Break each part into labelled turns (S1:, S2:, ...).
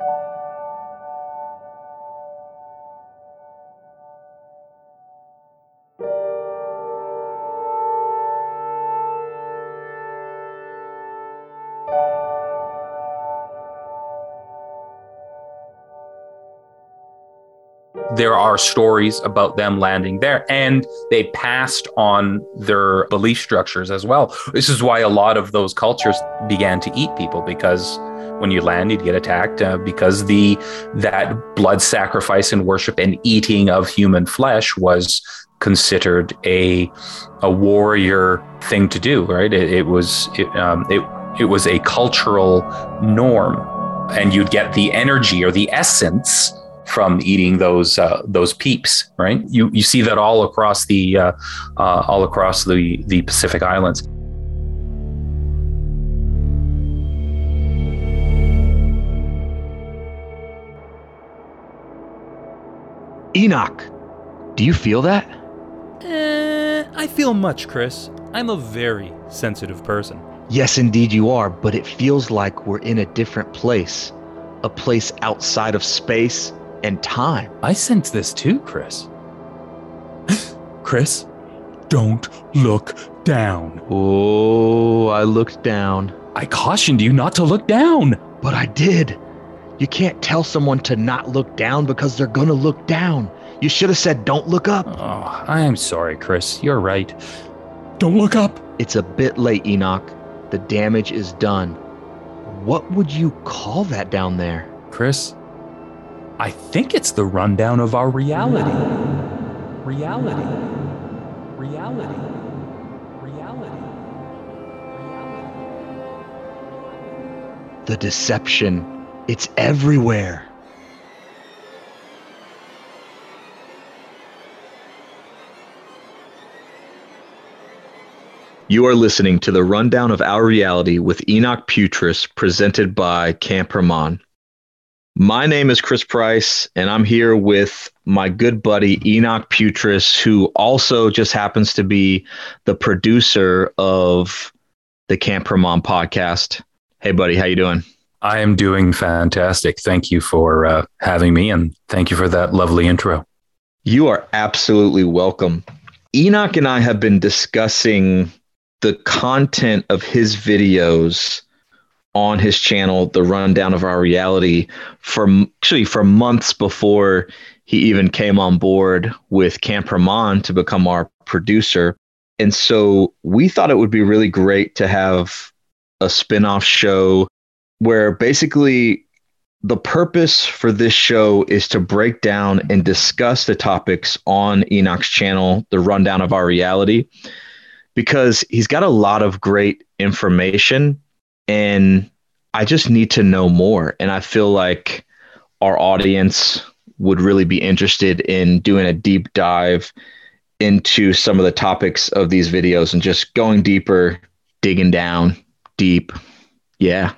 S1: you there are stories about them landing there and they passed on their belief structures as well. This is why a lot of those cultures began to eat people because when you land you'd get attacked uh, because the that blood sacrifice and worship and eating of human flesh was considered a a warrior thing to do right? It, it was it, um, it it was a cultural norm and you'd get the energy or the essence from eating those uh, those peeps, right? You you see that all across the uh, uh, all across the the Pacific Islands.
S2: Enoch, do you feel that?
S3: Eh, I feel much, Chris. I'm a very sensitive person.
S2: Yes, indeed you are, but it feels like we're in a different place. A place outside of space and time.
S4: I sense this too, Chris. Chris, don't look down.
S2: Oh, I looked down.
S4: I cautioned you not to look down.
S2: But I did. You can't tell someone to not look down because they're gonna look down. You should have said, don't look up.
S4: Oh, I am sorry, Chris. You're right. Don't look up.
S2: It's a bit late, Enoch. The damage is done. What would you call that down there?
S4: Chris, I think it's the rundown of our reality. Reality. Reality. Reality.
S2: The deception. It's everywhere. You are listening to the rundown of our reality with Enoch Pewtress, presented by Camp Hermon. My name is Chris Price, and I'm here with my good buddy Enoch Pewtress, who also just happens to be the producer of the Camp Hermon podcast. Hey, buddy, how you doing?
S1: I am doing fantastic. Thank you for uh, having me, and thank you for that lovely intro.
S2: You are absolutely welcome. Enoch and I have been discussing the content of his videos on his channel the rundown of our reality for actually for months before he even came on board with Camp Hermon to become our producer. And so we thought it would be really great to have a spin-off show where basically the purpose for this show is to break down and discuss the topics on Enoch's channel, the rundown of our reality, because he's got a lot of great information and I just need to know more. And I feel like our audience would really be interested in doing a deep dive into some of the topics of these videos and just going deeper, digging down deep. Yeah.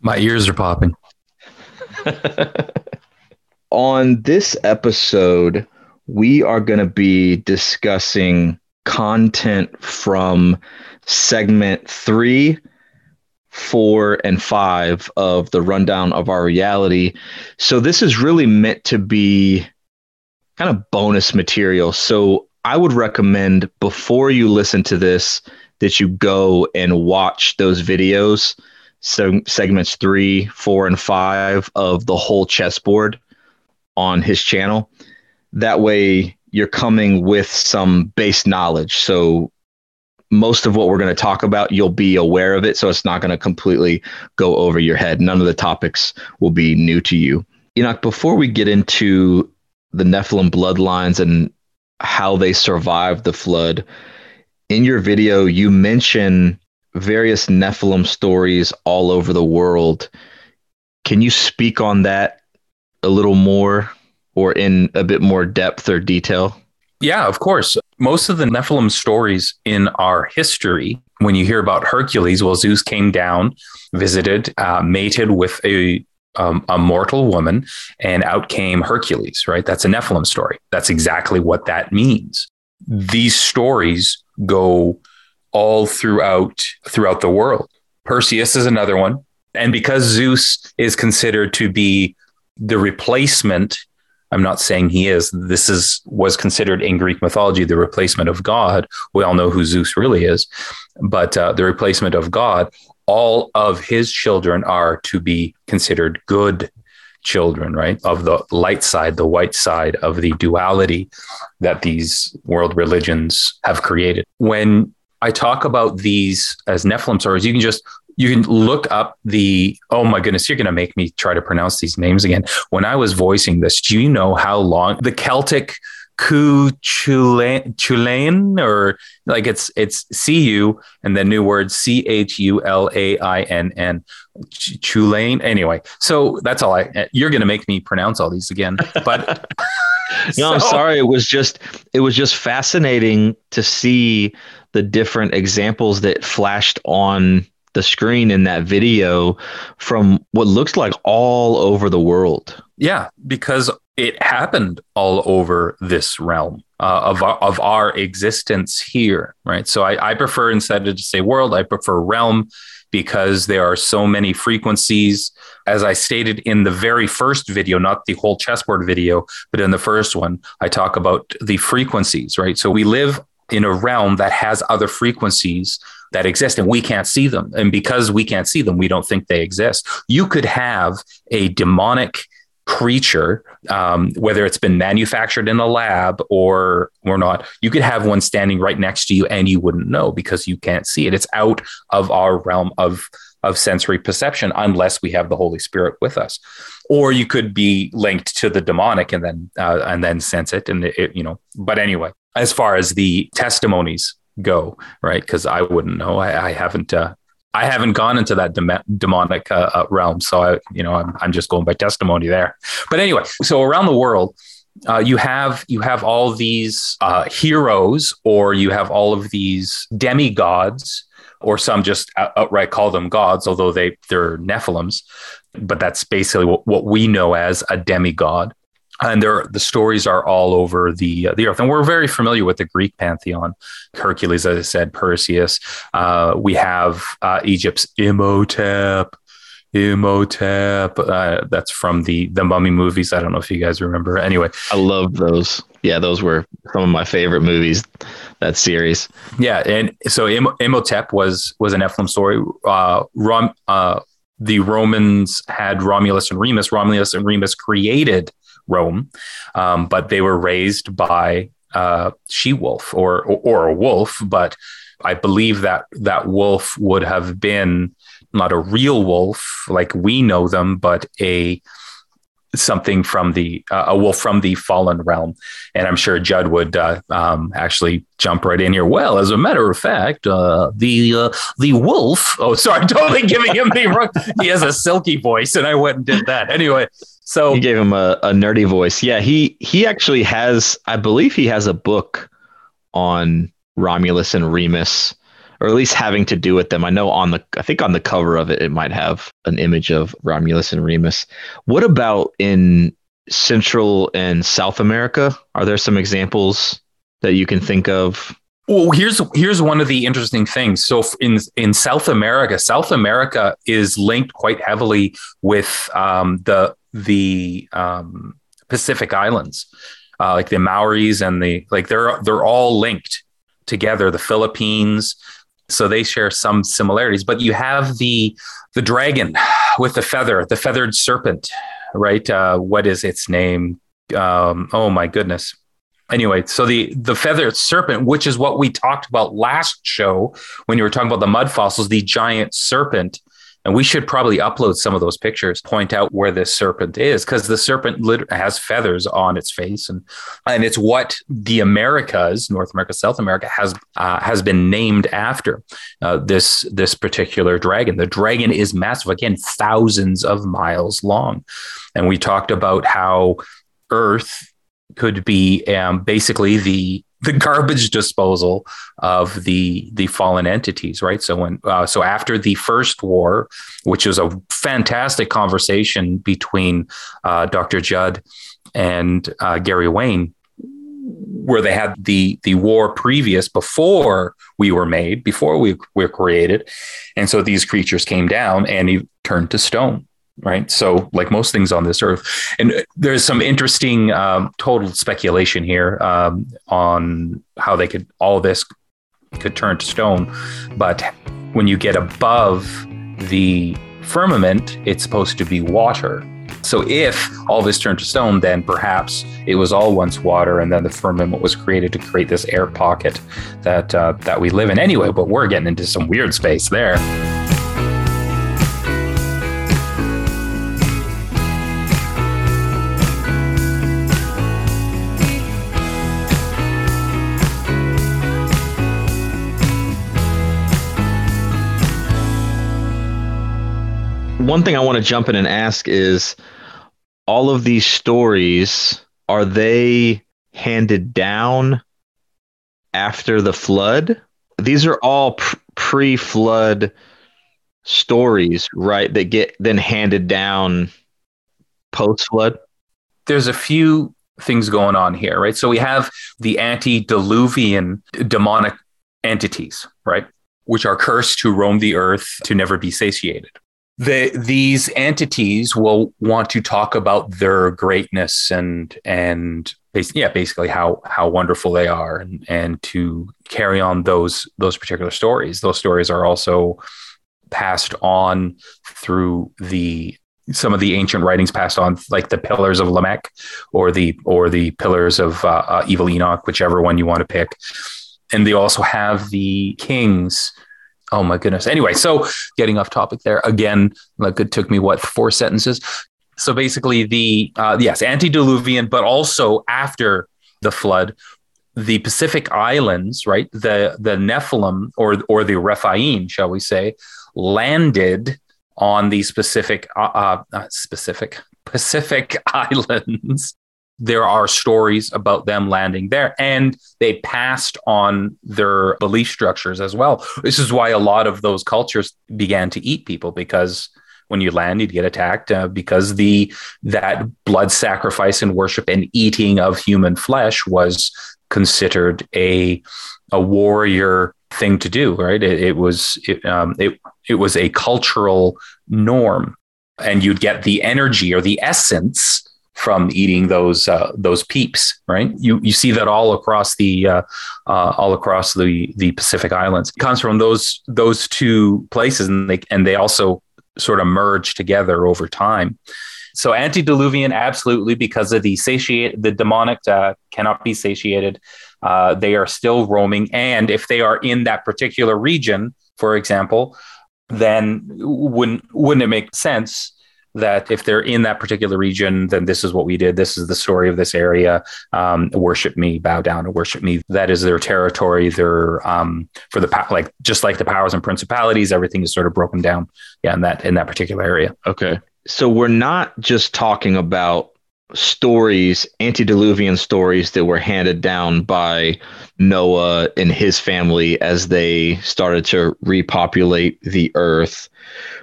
S1: My ears are popping.
S2: On this episode, we are going to be discussing content from segment three four and five of the rundown of our reality. So this is really meant to be kind of bonus material. So I would recommend before you listen to this that you go and watch those videos, so segments three, four, and five of the whole chessboard on his channel. That way you're coming with some base knowledge. So most of what we're going to talk about, you'll be aware of it. So it's not going to completely go over your head. None of the topics will be new to you. Enoch, before we get into the Nephilim bloodlines and how they survived the flood, in your video, you mention various Nephilim stories all over the world. Can you speak on that a little more or in a bit more depth or detail?
S1: Yeah, of course. Most of the Nephilim stories in our history, when you hear about Hercules, well, Zeus came down, visited, uh, mated with a um, a mortal woman, and out came Hercules. Right? That's a Nephilim story. That's exactly what that means. These stories go all throughout throughout the world. Perseus is another one. And because Zeus is considered to be the replacement, I'm not saying he is. This is was considered in Greek mythology the replacement of God. We all know who Zeus really is, but uh, the replacement of God. All of his children are to be considered good children, right? Of the light side, the white side of the duality that these world religions have created. When I talk about these as Nephilim stories, you can just you can look up the oh my goodness you're going to make me try to pronounce these names again when i was voicing this do you know how long the celtic Cu Chulainn or like it's it's C U and then new word C H U L A I N N Chulainn. Anyway, so that's all I. You're gonna make me pronounce all these again, but
S2: no, so, I'm sorry. It was just it was just fascinating to see the different examples that flashed on the screen in that video from what looks like all over the world.
S1: Yeah, because it happened all over this realm uh, of, our, of our existence here, right? So I, I prefer, instead of to say world, I prefer realm because there are so many frequencies. As I stated in the very first video, not the whole chessboard video, but in the first one, I talk about the frequencies, right? So we live in a realm that has other frequencies that exist and we can't see them. And because we can't see them, we don't think they exist. You could have a demonic creature, um, whether it's been manufactured in a lab or or not, you could have one standing right next to you and you wouldn't know because you can't see it. It's out of our realm of of sensory perception unless we have the Holy Spirit with us. Or you could be linked to the demonic and then uh, and then sense it and it, you know. But anyway, as far as the testimonies go, right? Because I wouldn't know. I, I haven't. Uh, I haven't gone into that dem- demonic uh, uh, realm, so I, you know, I'm, I'm just going by testimony there. But anyway, so around the world, uh, you have you have all these uh, heroes, or you have all of these demigods, or some just outright call them gods, although they they're Nephilims. But that's basically what, what we know as a demigod and there the stories are all over the uh, the earth. And we're very familiar with the greek pantheon. Hercules as i said perseus. Uh, we have uh, egypt's imhotep imhotep. Uh, that's from the the mummy movies. I don't know if you guys remember. Anyway.
S2: I love those. Yeah those were some of my favorite movies that series.
S1: Yeah and so Im- imhotep was was an nephilim story. Uh, Rom, uh, the romans had romulus and remus. Romulus and remus created Rome, um, but they were raised by uh, she wolf or, or, or a wolf. But I believe that that wolf would have been not a real wolf like we know them, but a something from the uh, a wolf from the fallen realm. And i'm sure judd would uh, um, actually jump right in here. Well as a matter of fact uh, the uh, the wolf oh sorry totally giving him the wrong he has a silky voice and i went and did that. Anyway so
S2: you gave him a, a nerdy voice. Yeah he he actually has i believe he has a book on romulus and remus or at least having to do with them. I know on the I think on the cover of it it might have an image of Romulus and Remus. What about in Central and South America? Are there some examples that you can think of?
S1: Well, here's here's one of the interesting things. So in in South America, South America is linked quite heavily with um, the the um, Pacific Islands, uh, like the Maoris and the like. They're they're all linked together. The Philippines, so they share some similarities but you have the the dragon with the feather the feathered serpent right? Uh, what is its name? Um, oh my goodness. Anyway so the the feathered serpent which is what we talked about last show when you were talking about the mud fossils the giant serpent and we should probably upload some of those pictures, point out where this serpent is, because the serpent has feathers on its face, and and it's what the Americas, North America, South America, has uh, has been named after uh, this this particular dragon. The dragon is massive, again, thousands of miles long, and we talked about how Earth could be um, basically the the garbage disposal of the the fallen entities right so when uh, so after the first war which was a fantastic conversation between uh, dr judd and uh, gary wayne where they had the the war previous before we were made, before we were created, and so these creatures came down and he turned to stone. Right, so like most things on this earth, and there's some interesting um, total speculation here um, on how they could all this could turn to stone, but when you get above the firmament, it's supposed to be water. So if all this turned to stone, then perhaps it was all once water, and then the firmament was created to create this air pocket that uh, that we live in. Anyway, but we're getting into some weird space there.
S2: One thing I want to jump in and ask is all of these stories are they handed down after the flood? These are all pre-flood stories, right? That get then handed down post-flood.
S1: There's a few things going on here, right? So we have the antediluvian demonic entities, right? Which are cursed to roam the earth to never be satiated the, these entities will want to talk about their greatness and and yeah basically how how wonderful they are and and to carry on those those particular stories. Those stories are also passed on through the some of the ancient writings passed on like the pillars of lamech or the or the pillars of uh, uh, evil enoch whichever one you want to pick. And they also have the kings Oh my goodness. Anyway, so getting off topic there again, like it took me what four sentences. So basically, the uh, yes, antediluvian, but also after the flood, the Pacific Islands, right? The the Nephilim or or the Rephaim, shall we say, landed on the specific uh, uh, specific Pacific Islands there are stories about them landing there and they passed on their belief structures as well. This is why a lot of those cultures began to eat people because when you land you'd get attacked uh, because the that blood sacrifice and worship and eating of human flesh was considered a a warrior thing to do right? It, it was it, um, it, it was a cultural norm. And you'd get the energy or the essence from eating those uh, those peeps, right? You you see that all across the uh, uh, all across the the Pacific Islands. It comes from those those two places, and they and they also sort of merge together over time. So antediluvian, absolutely, because of the satiate the demonic uh, cannot be satiated. Uh, they are still roaming, and if they are in that particular region, for example, then wouldn't wouldn't it make sense that if they're in that particular region, then this is what we did. This is the story of this area. Um, worship me, bow down and worship me. That is their territory. Their um, for the like just like the powers and principalities, everything is sort of broken down. Yeah, in that in that particular area.
S2: Okay, so we're not just talking about stories, antediluvian stories that were handed down by Noah and his family as they started to repopulate the earth.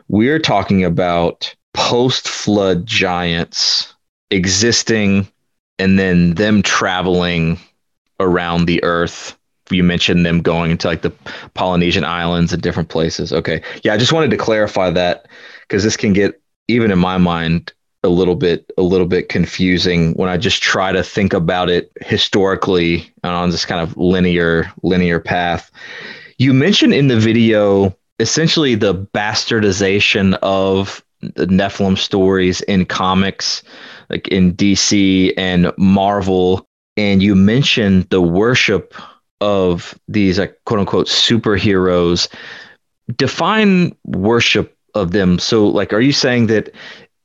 S2: We're talking about post flood giants existing and then them traveling around the earth. You mentioned them going to like the polynesian islands and different places. Okay. Yeah i just wanted to clarify that because this can get even in my mind a little bit a little bit confusing when i just try to think about it historically on this kind of linear linear path. You mentioned in the video essentially the bastardization of the Nephilim stories in comics, like in DC and Marvel. And you mentioned the worship of these like quote unquote superheroes. Define worship of them. So like are you saying that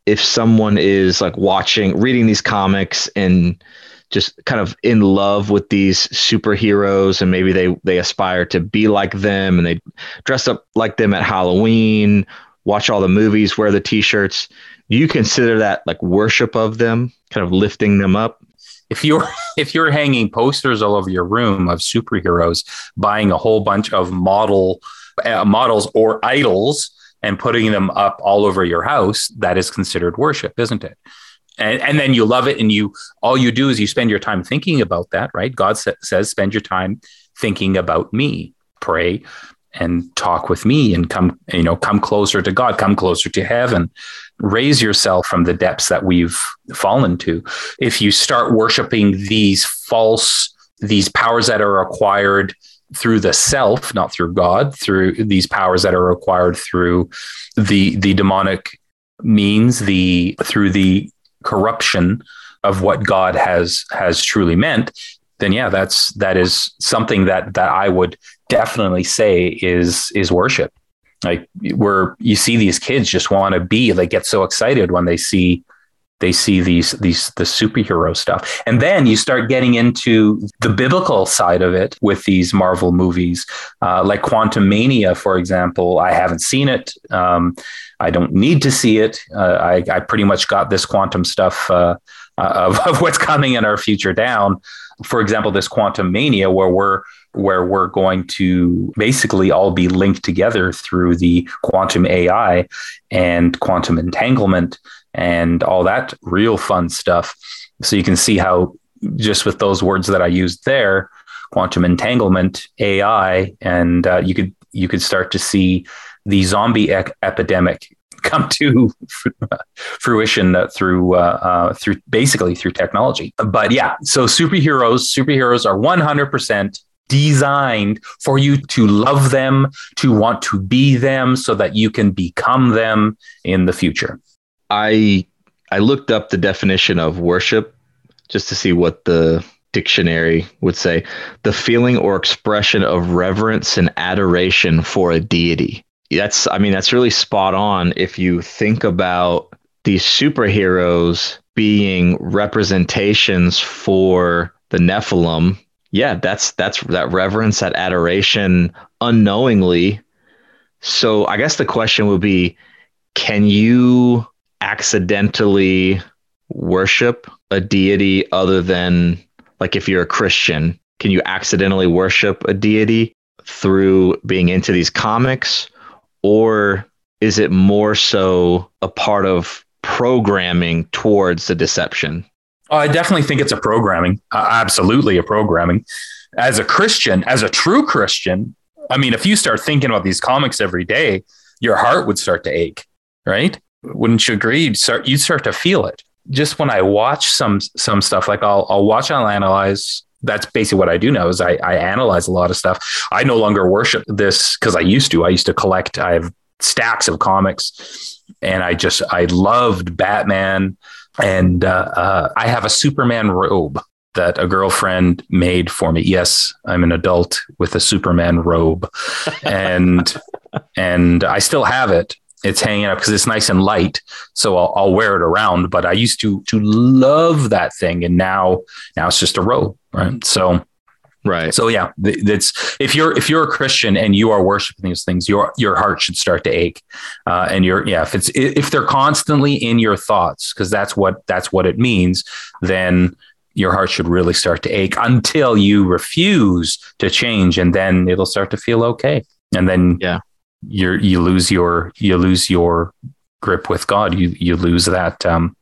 S2: if someone is like watching reading these comics and just kind of in love with these superheroes and maybe they they aspire to be like them and they dress up like them at Halloween watch all the movies, wear the t-shirts. Do you consider that like worship of them, kind of lifting them up?
S1: If you're if you're hanging posters all over your room of superheroes, buying a whole bunch of model uh, models or idols and putting them up all over your house, that is considered worship, isn't it? and, and then you love it and you all you do is you spend your time thinking about that right god sa- says spend your time thinking about me pray and talk with me and come you know come closer to god come closer to heaven. Raise yourself from the depths that we've fallen to. If you start worshiping these false these powers that are acquired through the self not through god through these powers that are acquired through the the demonic means the through the corruption of what God has has truly meant, then yeah, that's that is something that that I would definitely say is is worship. Like where you see these kids just want to be, they get so excited when they see they see these these the superhero stuff. And then you start getting into the biblical side of it with these marvel movies. Uh, like Quantumania for example i haven't seen it. Um, i don't need to see it. Uh, I, I, pretty much got this quantum stuff uh, uh of, of, what's coming in our future down for example this quantum mania where we're where we're going to basically all be linked together through the quantum ai and quantum entanglement and all that real fun stuff. So you can see how just with those words that I used there, quantum entanglement, AI, and uh, you could you could start to see the zombie epidemic come to fruition through uh, uh, through basically through technology. But yeah, so superheroes superheroes are 100% designed for you to love them, to want to be them so that you can become them in the future.
S2: I I looked up the definition of worship just to see what the dictionary would say. The feeling or expression of reverence and adoration for a deity. That's I mean that's really spot on if you think about these superheroes being representations for the Nephilim. Yeah, that's that's that reverence, that adoration unknowingly. So I guess the question would be can you accidentally worship a deity other than like if you're a Christian, can you accidentally worship a deity through being into these comics or is it more so a part of programming towards the deception?
S1: Oh, I definitely think it's a programming. Uh, absolutely a programming. As a Christian, as a true Christian, I mean, if you start thinking about these comics every day, your heart would start to ache, right? wouldn't you agree? You'd start you start to feel it. Just when I watch some some stuff, like I'll I'll watch I'll analyze. That's basically what I do now is I, I analyze a lot of stuff. I no longer worship this because I used to. I used to collect. I have stacks of comics, and I just I loved Batman, and uh, uh, I have a Superman robe that a girlfriend made for me. Yes, I'm an adult with a Superman robe, and and I still have it it's hanging up because it's nice and light so I'll, I'll, wear it around but i used to to love that thing and now now it's just a robe right? So
S2: right.
S1: so yeah it's if you're if you're a christian and you are worshiping these things your your heart should start to ache uh, and you're yeah if it's if they're constantly in your thoughts because that's what that's what it means then your heart should really start to ache until you refuse to change and then it'll start to feel okay. And then
S2: yeah.
S1: you're you lose your you lose your grip with God. You you lose that um,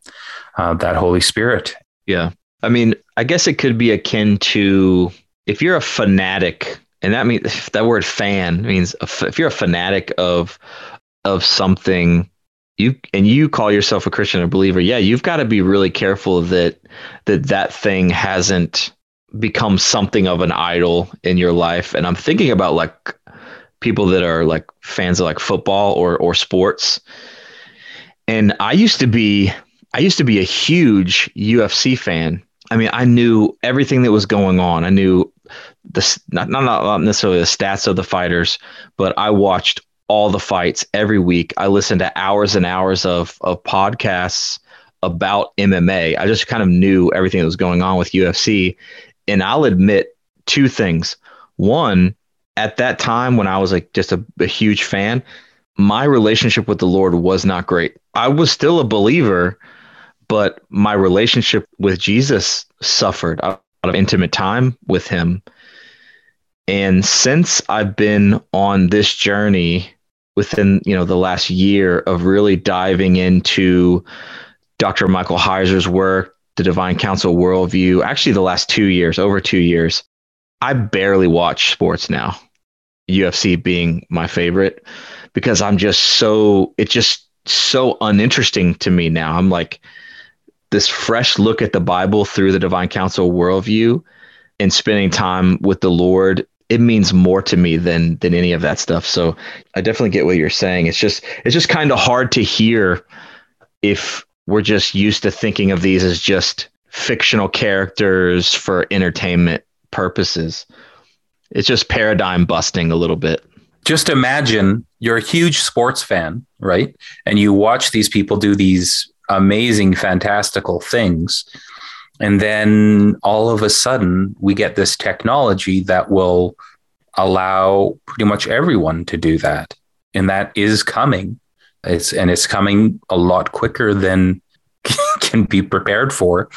S1: uh, that Holy Spirit.
S2: Yeah, I mean, I guess it could be akin to if you're a fanatic, and that means that word "fan" means if you're a fanatic of of something. You and you call yourself a Christian or believer, yeah, you've got to be really careful that that that thing hasn't become something of an idol in your life. And I'm thinking about like people that are like fans of like football or or sports. And I used to be I used to be a huge UFC fan. I mean, I knew everything that was going on. I knew the not not, not necessarily the stats of the fighters, but I watched all the fights every week. I listened to hours and hours of of podcasts about MMA. I just kind of knew everything that was going on with UFC. And I'll admit two things. One, at that time when I was like just a, a huge fan, my relationship with the Lord was not great. I was still a believer, but my relationship with Jesus suffered out of intimate time with him. And since I've been on this journey within, you know, the last year of really diving into Dr. Michael Heiser's work, the Divine Council worldview, actually the last two years, over two years, I barely watch sports now. UFC being my favorite because I'm just so it's just so uninteresting to me now. I'm like this fresh look at the Bible through the Divine Council worldview and spending time with the Lord. It means more to me than than any of that stuff. So I definitely get what you're saying. It's just it's just kind of hard to hear if we're just used to thinking of these as just fictional characters for entertainment purposes. It's just paradigm busting a little bit.
S1: Just imagine you're a huge sports fan, right? And you watch these people do these amazing, fantastical things. And then all of a sudden, we get this technology that will allow pretty much everyone to do that. And that is coming. It's and it's coming a lot quicker than can be prepared for.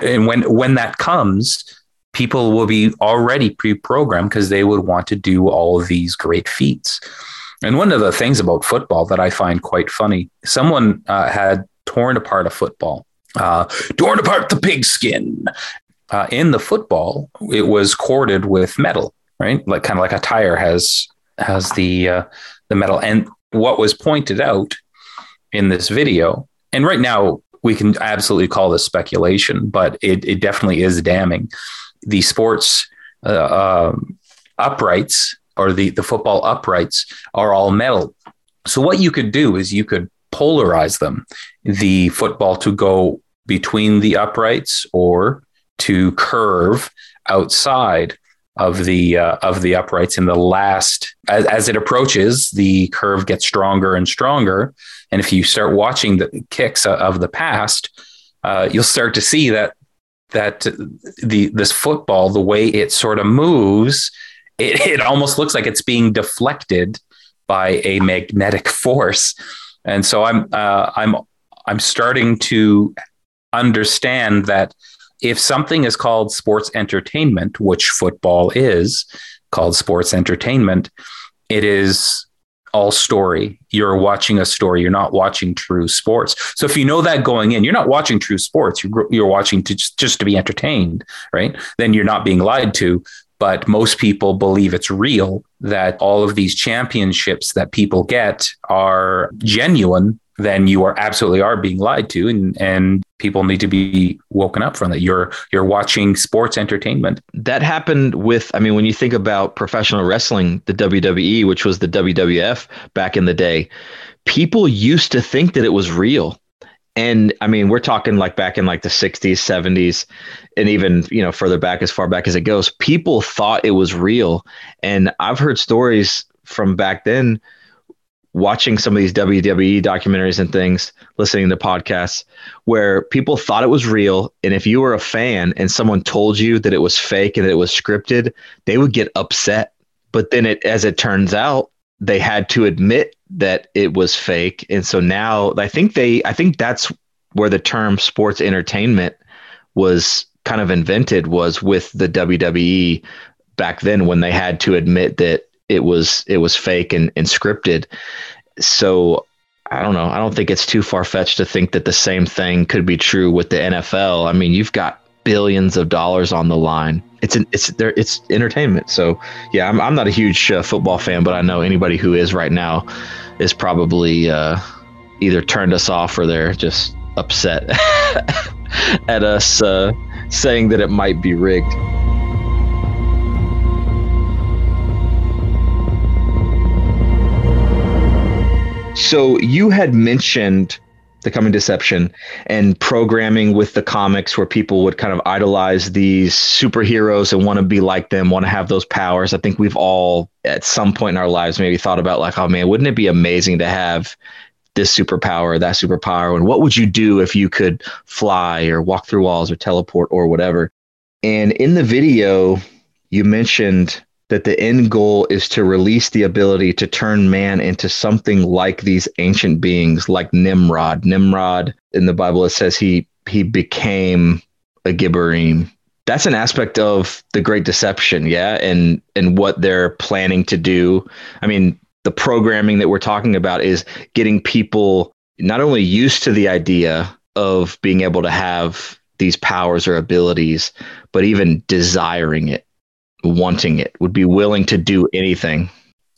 S1: And when when that comes, people will be already pre-programmed because they would want to do all these great feats. And one of the things about football that I find quite funny, someone uh, had torn apart a football, uh, torn apart the pigskin. Uh, in the football, it was corded with metal, right? Like kind of like a tire has has the uh, the metal. And what was pointed out in this video, and right now we can absolutely call this speculation, but it, it definitely is damning. The sports uh, um, uprights or the, the football uprights are all metal. So what you could do is you could polarize them, the football to go between the uprights or to curve outside of the uh, of the uprights in the last as, as it approaches the curve gets stronger and stronger. And if you start watching the kicks of the past uh, you'll start to see that that the this football the way it sort of moves it, it almost looks like it's being deflected by a magnetic force and so i'm uh, i'm i'm starting to understand that if something is called sports entertainment, which football is called sports entertainment, it is all story. You're watching a story. You're not watching true sports. So if you know that going in, you're not watching true sports. You're, you're watching to just, just to be entertained, right? Then you're not being lied to. But most people believe it's real that all of these championships that people get are genuine then you are absolutely are being lied to and and people need to be woken up from that. You're you're watching sports entertainment.
S2: That happened with i mean when you think about professional wrestling the WWE which was the WWF back in the day people used to think that it was real. And i mean we're talking like back in like the 60s 70s and even you know further back as far back as it goes people thought it was real and i've heard stories from back then watching some of these WWE documentaries and things, listening to podcasts where people thought it was real. And if you were a fan and someone told you that it was fake and that it was scripted, they would get upset. But then it, as it turns out, they had to admit that it was fake. And so now I think they, I think that's where the term sports entertainment was kind of invented was with the WWE back then when they had to admit that it was it was fake and, and scripted. So I don't know. I don't think it's too far fetched to think that the same thing could be true with the NFL. I mean, you've got billions of dollars on the line. It's an, it's there it's entertainment. So yeah, I'm I'm not a huge uh, football fan, but I know anybody who is right now is probably uh, either turned us off or they're just upset at us uh, saying that it might be rigged. So you had mentioned the coming deception and programming with the comics where people would kind of idolize these superheroes and want to be like them, want to have those powers. I think we've all at some point in our lives maybe thought about like, oh man, wouldn't it be amazing to have this superpower, that superpower? And what would you do if you could fly or walk through walls or teleport or whatever? And in the video, you mentioned that the end goal is to release the ability to turn man into something like these ancient beings, like Nimrod. Nimrod in the Bible it says he he became a Gibborim. That's an aspect of the Great Deception, yeah, and and what they're planning to do. I mean, the programming that we're talking about is getting people not only used to the idea of being able to have these powers or abilities, but even desiring it, wanting it, would be willing to do anything.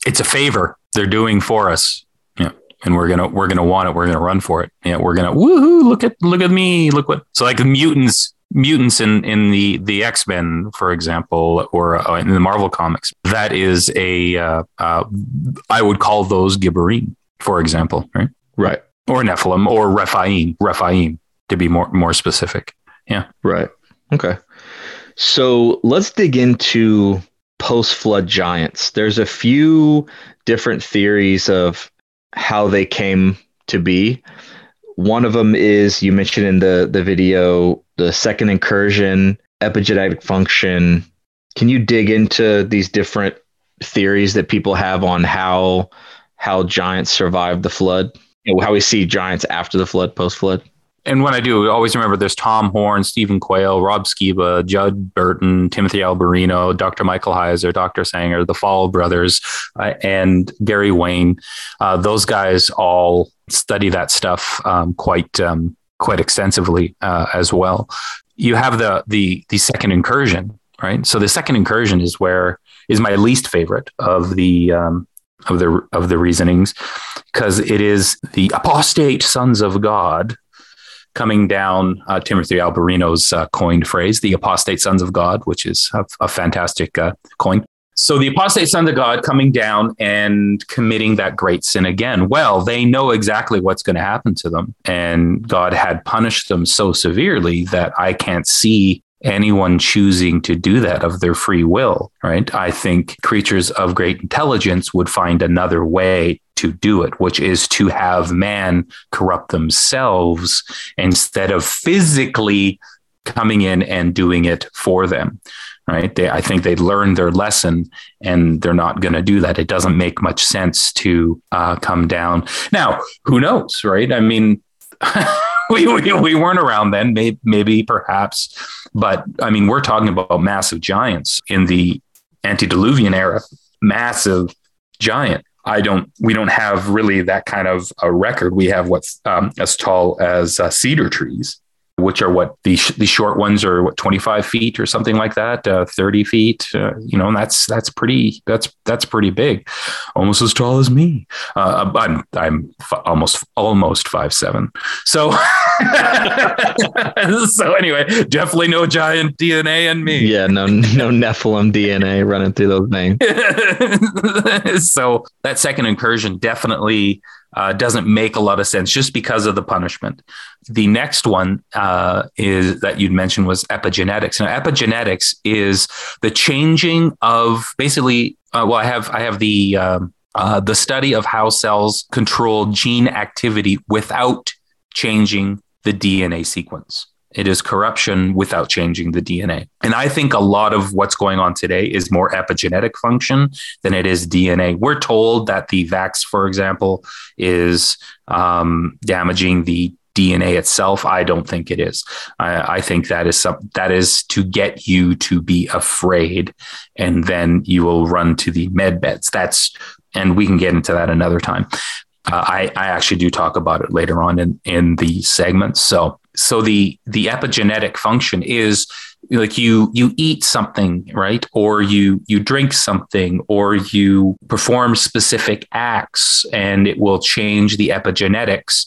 S1: It's a favor they're doing for us. Yeah. And we're gonna we're gonna want it. We're gonna run for it. Yeah, we're gonna woohoo! Look at look at me! Look what so like mutants mutants in in the the X Men, for example, or uh, in the Marvel comics. That is a uh, uh, I would call those Gibborim, for example, right?
S2: Right.
S1: Or Nephilim, or Rephaim, Rephaim, to be more more specific. Yeah.
S2: Right. Okay. So let's dig into post flood giants. There's a few different theories of how they came to be. One of them is you mentioned in the, the video the second incursion, epigenetic function. Can you dig into these different theories that people have on how how giants survived the flood? You know, how we see giants after the flood, post flood?
S1: And when I do, always remember there's Tom Horn, Stephen Quayle, Rob Skiba, Judd Burton, Timothy Alberino, Dr. Michael Heiser, Dr. Sanger, the Fall brothers, uh, and Gary Wayne. Uh, those guys all study that stuff um, quite um, quite extensively uh, as well. You have the the the second incursion, right? So the second incursion is where is my least favorite of the um, of the of the reasonings because it is the apostate sons of God coming down uh, Timothy Alberino's uh, coined phrase, the apostate sons of God, which is a, a fantastic uh, coin. So the apostate sons of God coming down and committing that great sin again. Well, they know exactly what's going to happen to them. And God had punished them so severely that I can't see anyone choosing to do that of their free will, right? I think creatures of great intelligence would find another way to do it, which is to have man corrupt themselves instead of physically coming in and doing it for them. Right. They, I think they learned their lesson and they're not going to do that. It doesn't make much sense to uh, come down. Now, who knows? Right. I mean, we, we, we weren't around then, maybe, maybe perhaps, but I mean, we're talking about massive giants in the antediluvian era, massive giant. I don't, we don't have really that kind of a record. We have what's um, as tall as uh, cedar trees which are what the the short ones are what 25 feet or something like that uh, 30 feet uh, you know and that's that's pretty that's that's pretty big. Almost as tall as me. Uh, i'm i'm f- almost almost five seven. So so anyway definitely no giant dna in me.
S2: Yeah no no nephilim dna running through those veins.
S1: So that second incursion definitely uh, doesn't make a lot of sense just because of the punishment. The next one uh, is that you'd mentioned was epigenetics. Now, epigenetics is the changing of basically. Uh, well, I have I have the um, uh, the study of how cells control gene activity without changing the DNA sequence. It is corruption without changing the DNA. And I think a lot of what's going on today is more epigenetic function than it is DNA. We're told that the vax, for example, is um, damaging the DNA itself. I don't think it is. I, I, think that is some that is to get you to be afraid, and then you will run to the med beds. That's and we can get into that another time. Uh, I, I actually do talk about it later on in, in the segments. So so the the epigenetic function is like you you eat something right? Or you you drink something or you perform specific acts and it will change the epigenetics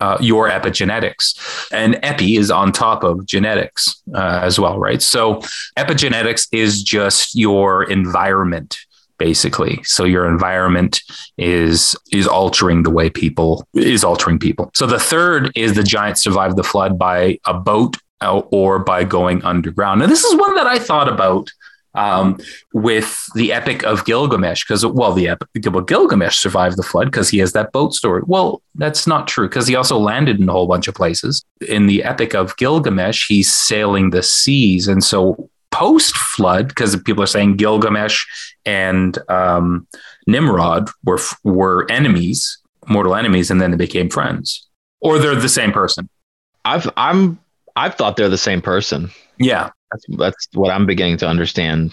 S1: uh, your epigenetics. And epi is on top of genetics uh, as well right? So epigenetics is just your environment basically so your environment is is altering the way people is altering people so the third is the giants survived the flood by a boat or by going underground and this is one that i thought about um, with the Epic of Gilgamesh, because well, the Epic of Gilgamesh survived the flood because he has that boat story. Well, that's not true because he also landed in a whole bunch of places. In the Epic of Gilgamesh, he's sailing the seas, and so post flood, because people are saying Gilgamesh and um, Nimrod were were enemies, mortal enemies, and then they became friends, or they're the same person.
S2: I've I'm I've thought they're the same person.
S1: Yeah,
S2: that's that's what I'm beginning to understand.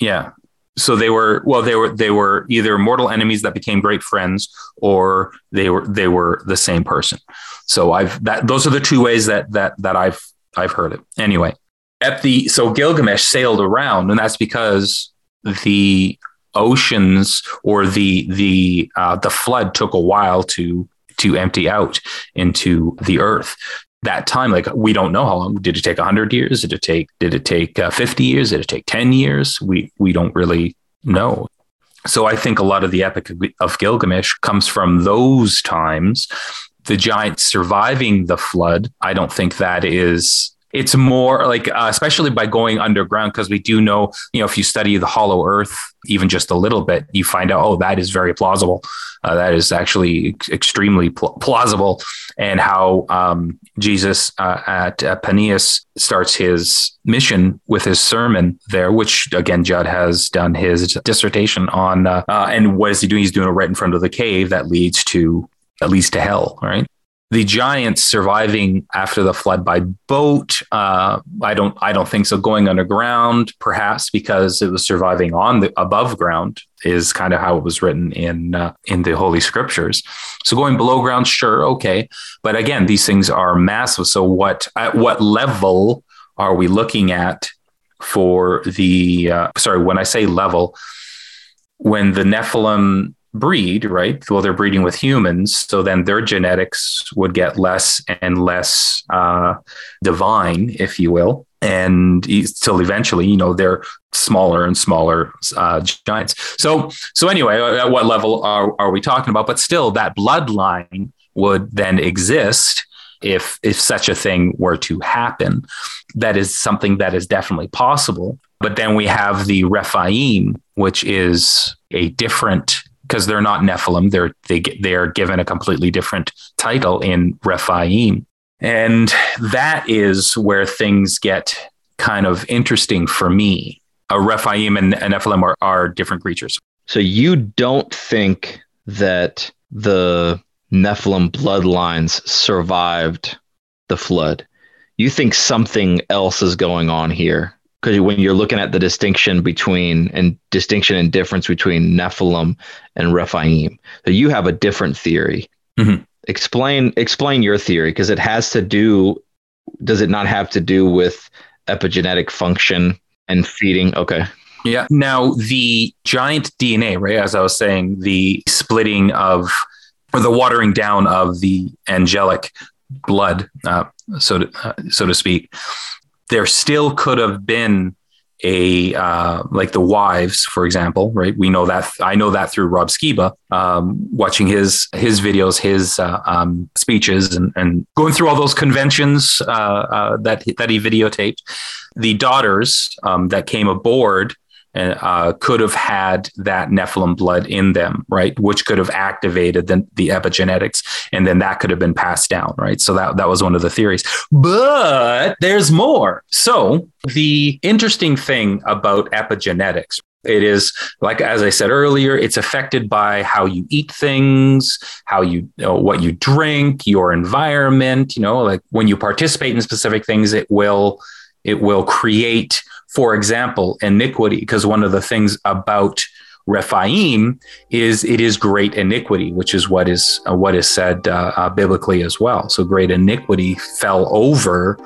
S1: Yeah. so they were well they were they were either mortal enemies that became great friends or they were they were the same person so i've that those are the two ways that that that i've i've heard it anyway at the so gilgamesh sailed around and that's because the oceans or the the uh, the flood took a while to to empty out into the earth. That time like we don't know how long. Did it take 100 years? Did it take did it take uh, 50 years? Did it take 10 years? We we don't really know. So i think a lot of the epic of gilgamesh comes from those times. The giants surviving the flood i don't think that is it's more like uh, especially by going underground because we do know you know if you study the hollow earth even just a little bit you find out oh that is very plausible. Uh, that is actually extremely pl- plausible. And how um, jesus uh, at uh, starts his mission with his sermon there which again judd has done his dissertation on uh, uh, and what is he doing? He's doing it right in front of the cave that leads to that leads to hell right the giants surviving after the flood by boat uh, i don't i don't think so. Going underground perhaps because it was surviving on the above ground is kind of how it was written in uh, in the holy scriptures. So going below ground sure okay. But again these things are massive. So what at what level are we looking at for the uh, sorry when i say level when the nephilim breed, right? Well, they're breeding with humans, so then their genetics would get less and less uh, divine, if you will, and till eventually, you know, they're smaller and smaller uh, giants. So, so anyway, at what level are are we talking about? But still, that bloodline would then exist if if such a thing were to happen. That is something that is definitely possible. But then we have the Rephaim, which is a different because they're not Nephilim. They're they they are given a completely different title in Rephaim, and that is where things get kind of interesting for me. A Rephaim and a Nephilim are, are different creatures.
S2: So you don't think that the Nephilim bloodlines survived the flood? You think something else is going on here because when you're looking at the distinction between and distinction and difference between Nephilim and Rephaim, so you have a different theory. Mm-hmm. Explain explain your theory because it has to do. Does it not have to do with epigenetic function and feeding? Okay.
S1: Yeah. Now the giant DNA, right? As I was saying, the splitting of or the watering down of the angelic blood, uh, so to, uh, so to speak there still could have been a uh, like the wives, for example, right? We know that I know that through Rob Skiba, um, watching his his videos, his uh, um, speeches, and, and going through all those conventions uh, uh that that he videotaped. The daughters um, that came aboard uh, could have had that Nephilim blood in them, right? Which could have activated the, the epigenetics, and then that could have been passed down, right? So that that was one of the theories. But there's more. So the interesting thing about epigenetics, it is like as I said earlier, it's affected by how you eat things, how you, you know, what you drink, your environment. You know, like when you participate in specific things, it will it will create for example, iniquity, because one of the things about Rephaim is it is great iniquity, which is what is uh, what is said uh, uh, biblically as well. So great iniquity fell over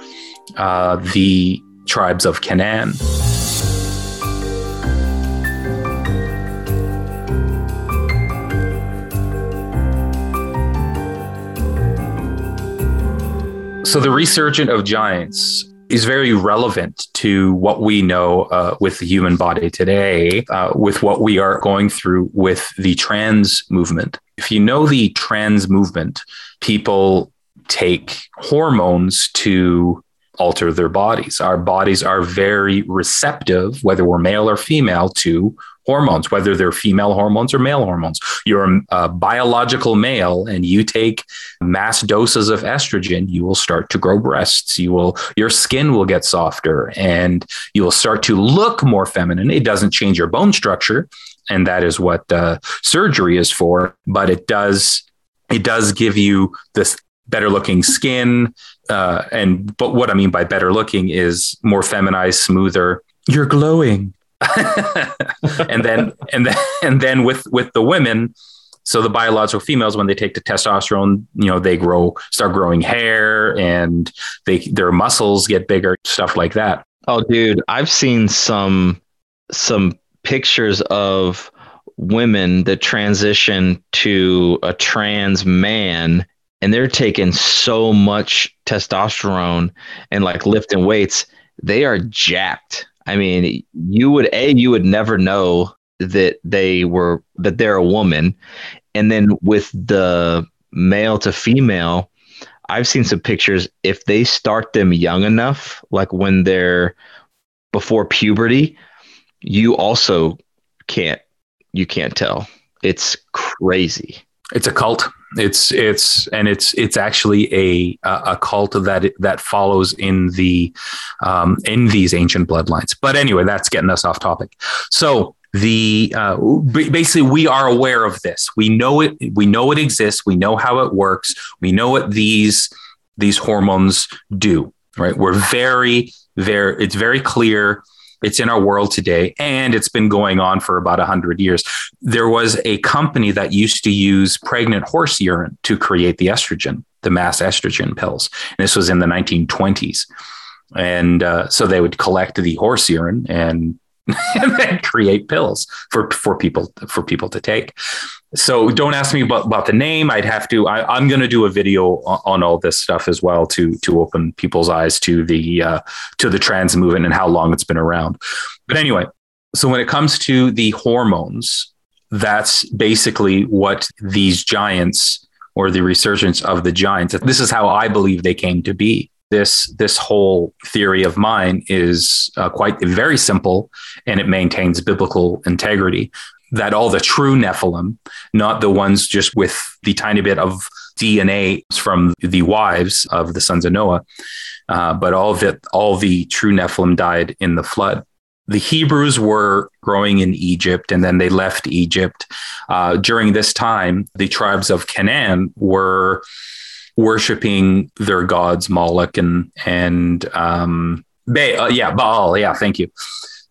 S1: uh, the tribes of Canaan. So the resurgent of giants is very relevant to what we know uh, with the human body today, uh, with what we are going through with the trans movement. If you know the trans movement, people take hormones to alter their bodies. Our bodies are very receptive, whether we're male or female, to hormones, whether they're female hormones or male hormones. You're a biological male and you take mass doses of estrogen, you will start to grow breasts. You will, your skin will get softer and you will start to look more feminine. It doesn't change your bone structure. And that is what uh, surgery is for, but it does, it does give you this better looking skin. Uh, and, but what I mean by better looking is more feminized, smoother. You're glowing and then and then and then with with the women so the biological females when they take the testosterone you know they grow start growing hair and they their muscles get bigger stuff like that.
S2: Oh dude i've seen some some pictures of women that transition to a trans man and they're taking so much testosterone and like lifting weights they are jacked i mean you would a you would never know that they were that they're a woman and then with the male to female i've seen some pictures if they start them young enough like when they're before puberty you also can't you can't tell. It's crazy.
S1: It's a cult. It's it's and it's it's actually a a cult that that follows in the um, in these ancient bloodlines. But anyway, that's getting us off topic. So the uh, basically we are aware of this. We know it. We know it exists. We know how it works. We know what these these hormones do. Right. We're very very. It's very clear it's in our world today, and it's been going on for about 100 years. There was a company that used to use pregnant horse urine to create the estrogen, the mass estrogen pills. And this was in the 1920s. And uh, so they would collect the horse urine and and then create pills for for people for people to take. So don't ask me about, about the name. I'd have to. I, am going to do a video on, on, all this stuff as well to to open people's eyes to the uh, to the trans movement and how long it's been around. But anyway, so when it comes to the hormones, that's basically what these giants or the resurgence of the giants. This is how I believe they came to be this this whole theory of mine is uh, quite very simple and it maintains biblical integrity that all the true nephilim not the ones just with the tiny bit of dna from the wives of the sons of noah uh, but all it all the true nephilim died in the flood the Hebrews were growing in Egypt and then they left Egypt. Uh, during this time, the tribes of Canaan were worshiping their gods Moloch and and um, ba- uh, yeah Baal. Yeah, thank you.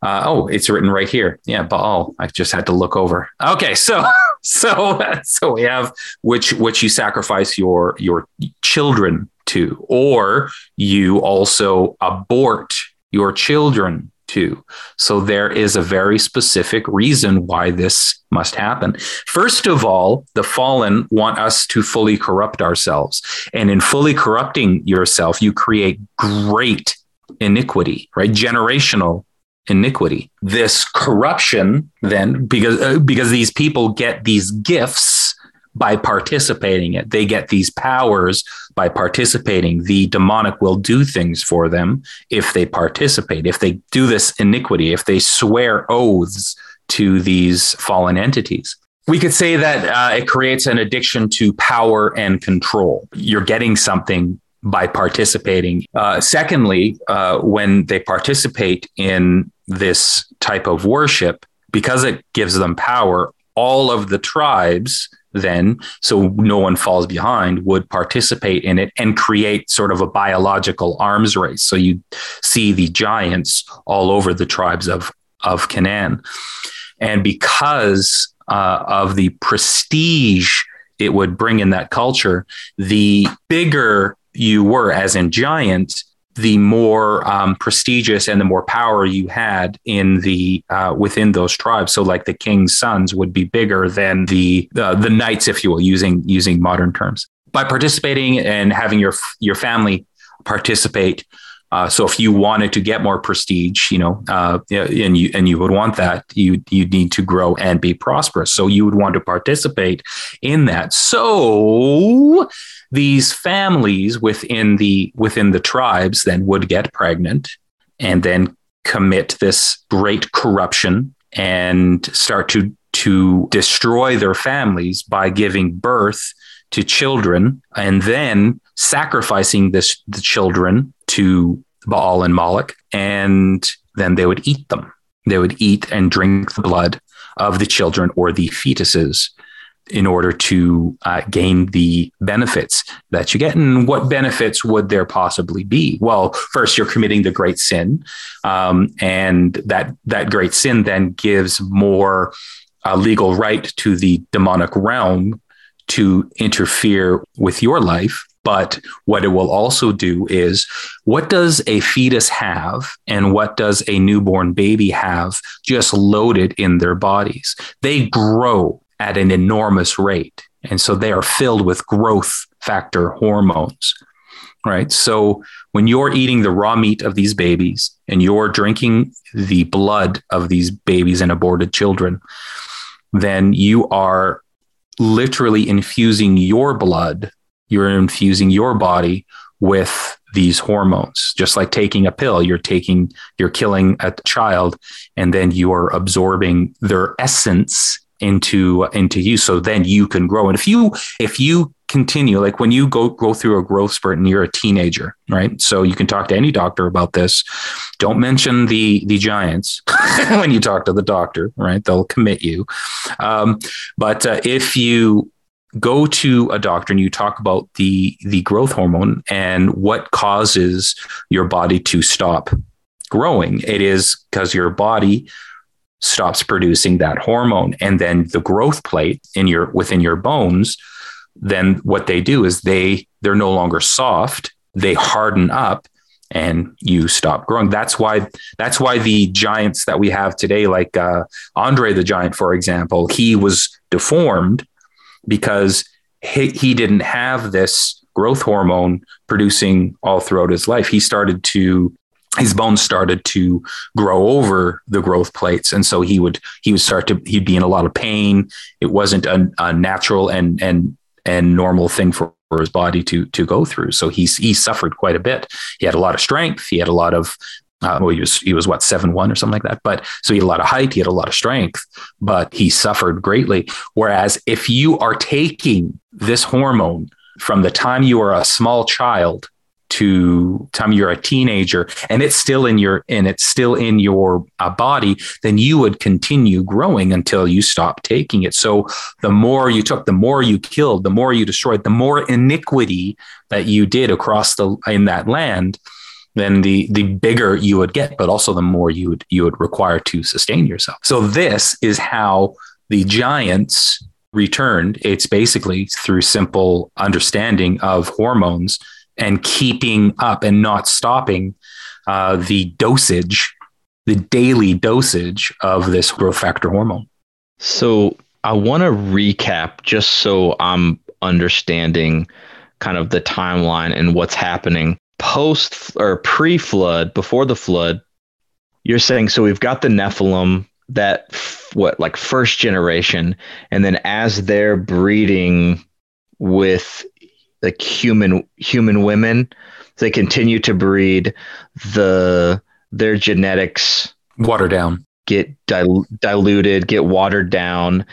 S1: Uh, oh, it's written right here. Yeah, Baal. I just had to look over. Okay, so so so we have which which you sacrifice your your children to, or you also abort your children to. So there is a very specific reason why this must happen. First of all, the fallen want us to fully corrupt ourselves. And in fully corrupting yourself, you create great iniquity, right? Generational iniquity. This corruption then because uh, because these people get these gifts by participating it. They get these powers by participating. The demonic will do things for them if they participate, if they do this iniquity, if they swear oaths to these fallen entities. We could say that uh, it creates an addiction to power and control. You're getting something by participating. Uh, secondly, uh, when they participate in this type of worship, because it gives them power, all of the tribes then, so no one falls behind, would participate in it and create sort of a biological arms race. So you see the giants all over the tribes of, of Canaan. And because uh, of the prestige it would bring in that culture, the bigger you were, as in giant, the more um, prestigious and the more power you had in the uh, within those tribes. So, like the king's sons would be bigger than the uh, the knights, if you will, using using modern terms. By participating and having your your family participate. Uh, so if you wanted to get more prestige, you know, uh, and you and you would want that, you you need to grow and be prosperous. So you would want to participate in that. So these families within the within the tribes then would get pregnant and then commit this great corruption and start to to destroy their families by giving birth to children and then sacrificing this the children to Baal and Moloch and then they would eat them. They would eat and drink the blood of the children or the fetuses in order to uh, gain the benefits that you get. And what benefits would there possibly be? Well, first, you're committing the great sin, um, and that that great sin then gives more uh, legal right to the demonic realm to interfere with your life. But what it will also do is what does a fetus have and what does a newborn baby have just loaded in their bodies? They grow at an enormous rate. And so they are filled with growth factor hormones, right? So when you're eating the raw meat of these babies and you're drinking the blood of these babies and aborted children, then you are literally infusing your blood, you're infusing your body with these hormones just like taking a pill you're taking you're killing a child and then you are absorbing their essence into into you. So then you can grow. And if you if you continue like when you go go through a growth spurt and you're a teenager right? So you can talk to any doctor about this. Don't mention the the giants when you talk to the doctor right? They'll commit you. Um, but uh, if you go to a doctor and you talk about the the growth hormone and what causes your body to stop growing it is because your body stops producing that hormone. And then the growth plate in your within your bones then what they do is they they're no longer soft. They harden up and you stop growing. That's why that's why the giants that we have today like uh, andre the giant for example he was deformed because he, he didn't have this growth hormone producing all throughout his life. He started to his bones started to grow over the growth plates. And so he would he would start to he'd be in a lot of pain. It wasn't a, a natural and and and normal thing for, his body to to go through. So he's he suffered quite a bit. He had a lot of strength. He had a lot of uh, well, he was he was what seven one or something like that. But so he had a lot of height, he had a lot of strength, but he suffered greatly. Whereas if you are taking this hormone from the time you are a small child to time you're a teenager and it's still in your and it's still in your uh, body then you would continue growing until you stop taking it. So the more you took the more you killed the more you destroyed the more iniquity that you did across the in that land then the the bigger you would get but also the more you would you would require to sustain yourself. So this is how the giants returned. It's basically through simple understanding of hormones and keeping up and not stopping uh, the dosage, the daily dosage of this growth factor hormone.
S2: So I want to recap just so I'm understanding kind of the timeline and what's happening post or pre flood, before the flood. You're saying so we've got the Nephilim that what like first generation and then as they're breeding with like human human women. They continue to breed. The their genetics
S1: water down,
S2: get dil- diluted, get watered down,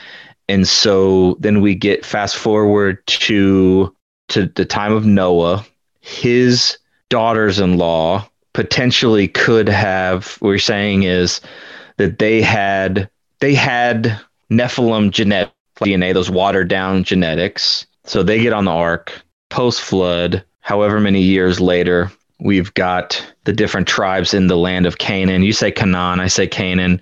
S2: and so then we get fast forward to to the time of Noah. His daughters-in-law potentially could have. What we're saying is that they had they had Nephilim genetic DNA, those watered down genetics. So they get on the ark post flood, however many years later, we've got the different tribes in the land of Canaan. You say Canaan, I say Canaan.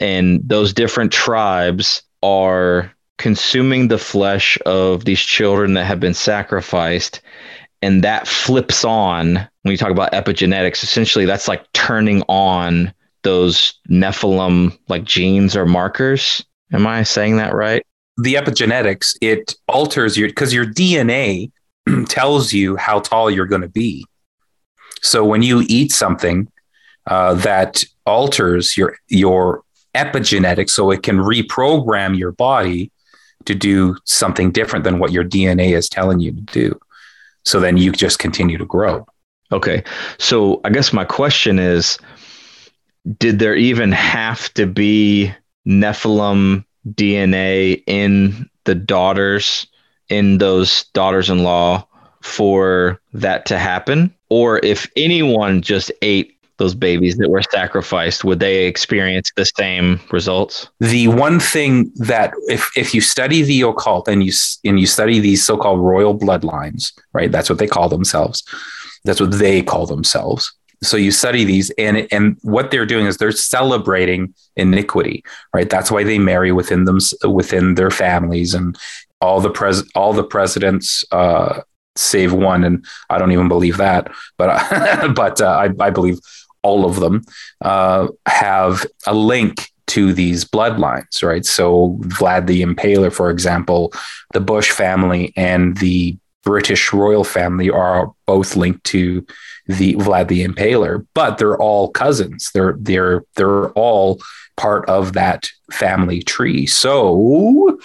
S2: And those different tribes are consuming the flesh of these children that have been sacrificed. And that flips on when you talk about epigenetics. Essentially, that's like turning on those Nephilim like genes or markers. Am I saying that right?
S1: The epigenetics, it alters your because your DNA tells you how tall you're going to be. So when you eat something uh, that alters your your epigenetics, so it can reprogram your body to do something different than what your DNA is telling you to do. So then you just continue to grow.
S2: Okay. So I guess my question is did there even have to be Nephilim DNA in the daughters in those daughters in law for that to happen. Or if anyone just ate those babies that were sacrificed, would they experience the same results?
S1: The one thing that if if you study the occult and you and you study these so-called royal bloodlines, right? That's what they call themselves. That's what they call themselves. So you study these, and and what they're doing is they're celebrating iniquity, right? That's why they marry within them within their families, and all the pres all the presidents uh, save one, and I don't even believe that, but but uh, I, I believe all of them uh, have a link to these bloodlines, right? So Vlad the Impaler, for example, the Bush family and the British royal family are both linked to the Vlad the Impaler, but they're all cousins. They're they're they're all part of that family tree. So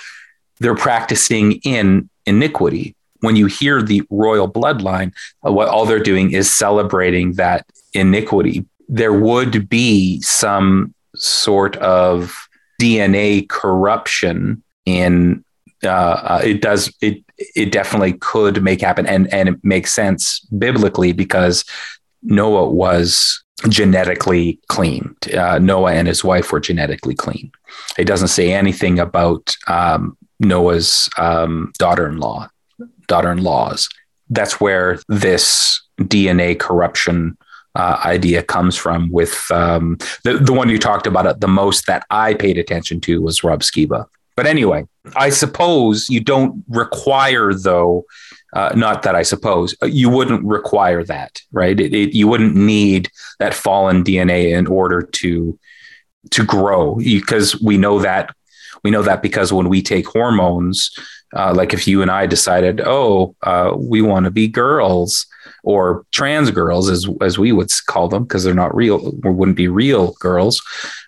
S1: they're practicing in iniquity. When you hear the royal bloodline, uh, what all they're doing is celebrating that iniquity. There would be some sort of DNA corruption in uh, uh, it does it it definitely could make happen and and it makes sense biblically because Noah was genetically clean. Uh, Noah and his wife were genetically clean. It doesn't say anything about um, Noah's um, daughter-in-law, daughter-in-laws. That's where this DNA corruption uh, idea comes from. With um, the the one you talked about the most that I paid attention to was Rob Skiba. But anyway, I suppose you don't require though. Uh, not that I suppose uh, you wouldn't require that, right? It, it, you wouldn't need that fallen DNA in order to to grow, because we know that we know that because when we take hormones, uh, like if you and I decided, oh, uh, we want to be girls or trans girls, as as we would call them, because they're not real, or wouldn't be real girls,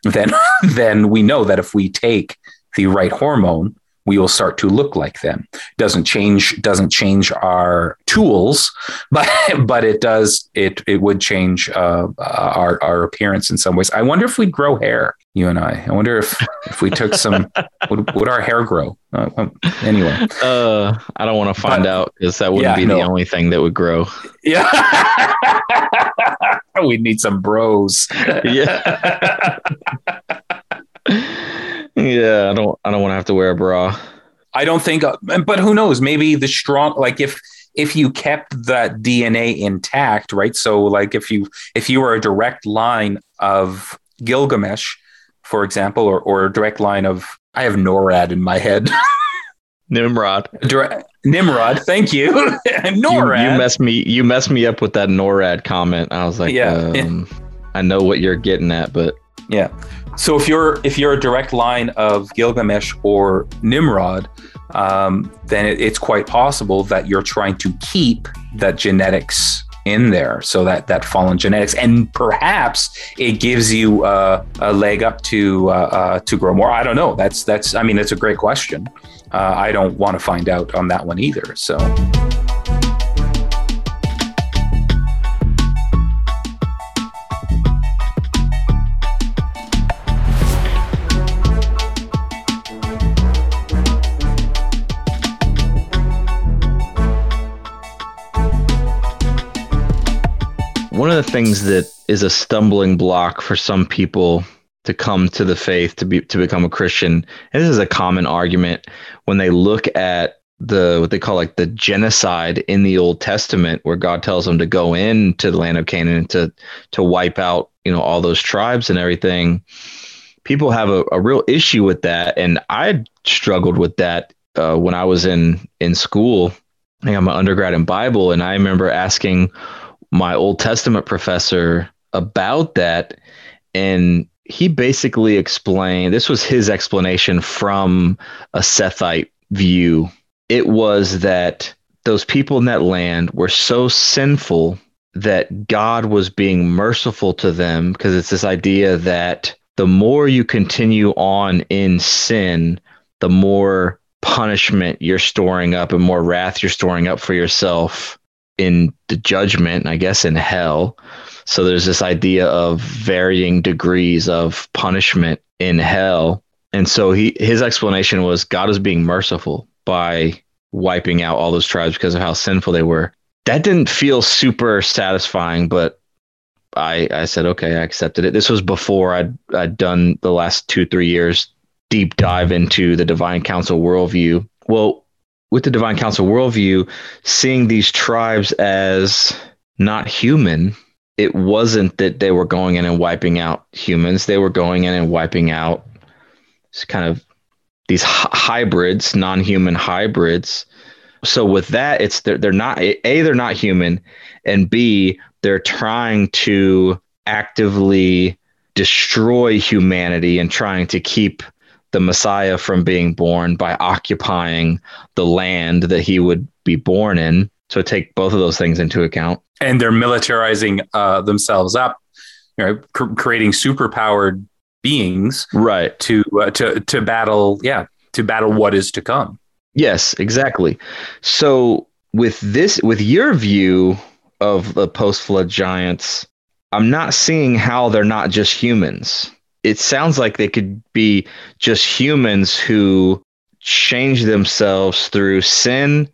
S1: then then we know that if we take the right hormone, we will start to look like them. Doesn't change doesn't change our tools, but but it does it it would change uh, our our appearance in some ways. I wonder if we'd grow hair, you and I. I wonder if if we took some would, would our hair grow? Uh, um, anyway,
S2: uh, I don't want to find but, out because that wouldn't yeah, be no. the only thing that would grow.
S1: Yeah, we need some bros.
S2: yeah. Yeah, I don't. I don't want to have to wear a bra.
S1: I don't think. Uh, but who knows? Maybe the strong, like if if you kept that DNA intact, right? So, like if you if you were a direct line of Gilgamesh, for example, or or a direct line of I have NORAD in my head.
S2: Nimrod.
S1: Nimrod, thank you. NORAD.
S2: You, you, messed me. You messed me up with that NORAD comment. I was like, yeah, um, yeah. I know what you're getting at, but
S1: yeah. So if you're if you're a direct line of Gilgamesh or Nimrod, um, then it, it's quite possible that you're trying to keep that genetics in there, so that that fallen genetics, and perhaps it gives you uh, a leg up to uh, uh, to grow more. I don't know. That's that's. I mean, it's a great question. Uh, I don't want to find out on that one either. So.
S2: Things that is a stumbling block for some people to come to the faith to be to become a Christian, and this is a common argument when they look at the what they call like the genocide in the Old Testament, where God tells them to go into the land of Canaan to to wipe out you know all those tribes and everything. People have a, a real issue with that, and I struggled with that uh, when I was in in school. I think I'm an undergrad in Bible, and I remember asking my Old Testament professor about that. And he basically explained this was his explanation from a Sethite view. It was that those people in that land were so sinful that God was being merciful to them because it's this idea that the more you continue on in sin, the more punishment you're storing up and more wrath you're storing up for yourself in the judgment, I guess in hell. So there's this idea of varying degrees of punishment in hell. And so he his explanation was God is being merciful by wiping out all those tribes because of how sinful they were. That didn't feel super satisfying, but I, I said, okay, I accepted it. This was before I'd, I'd done the last two, three years deep dive into the Divine Council worldview. Well, with the Divine Council worldview, seeing these tribes as not human, it wasn't that they were going in and wiping out humans. They were going in and wiping out kind of these hybrids, non-human hybrids. So with that, it's they're, they're not a they're not human, and b they're trying to actively destroy humanity and trying to keep the Messiah from being born by occupying the land that he would be born in. So take both of those things into account.
S1: And they're militarizing uh, themselves up, you know, cr- creating superpowered beings,
S2: right?
S1: To uh, to to battle, yeah, to battle what is to come.
S2: Yes, exactly. So with this, with your view of the post-flood giants, I'm not seeing how they're not just humans it sounds like they could be just humans who change themselves through sin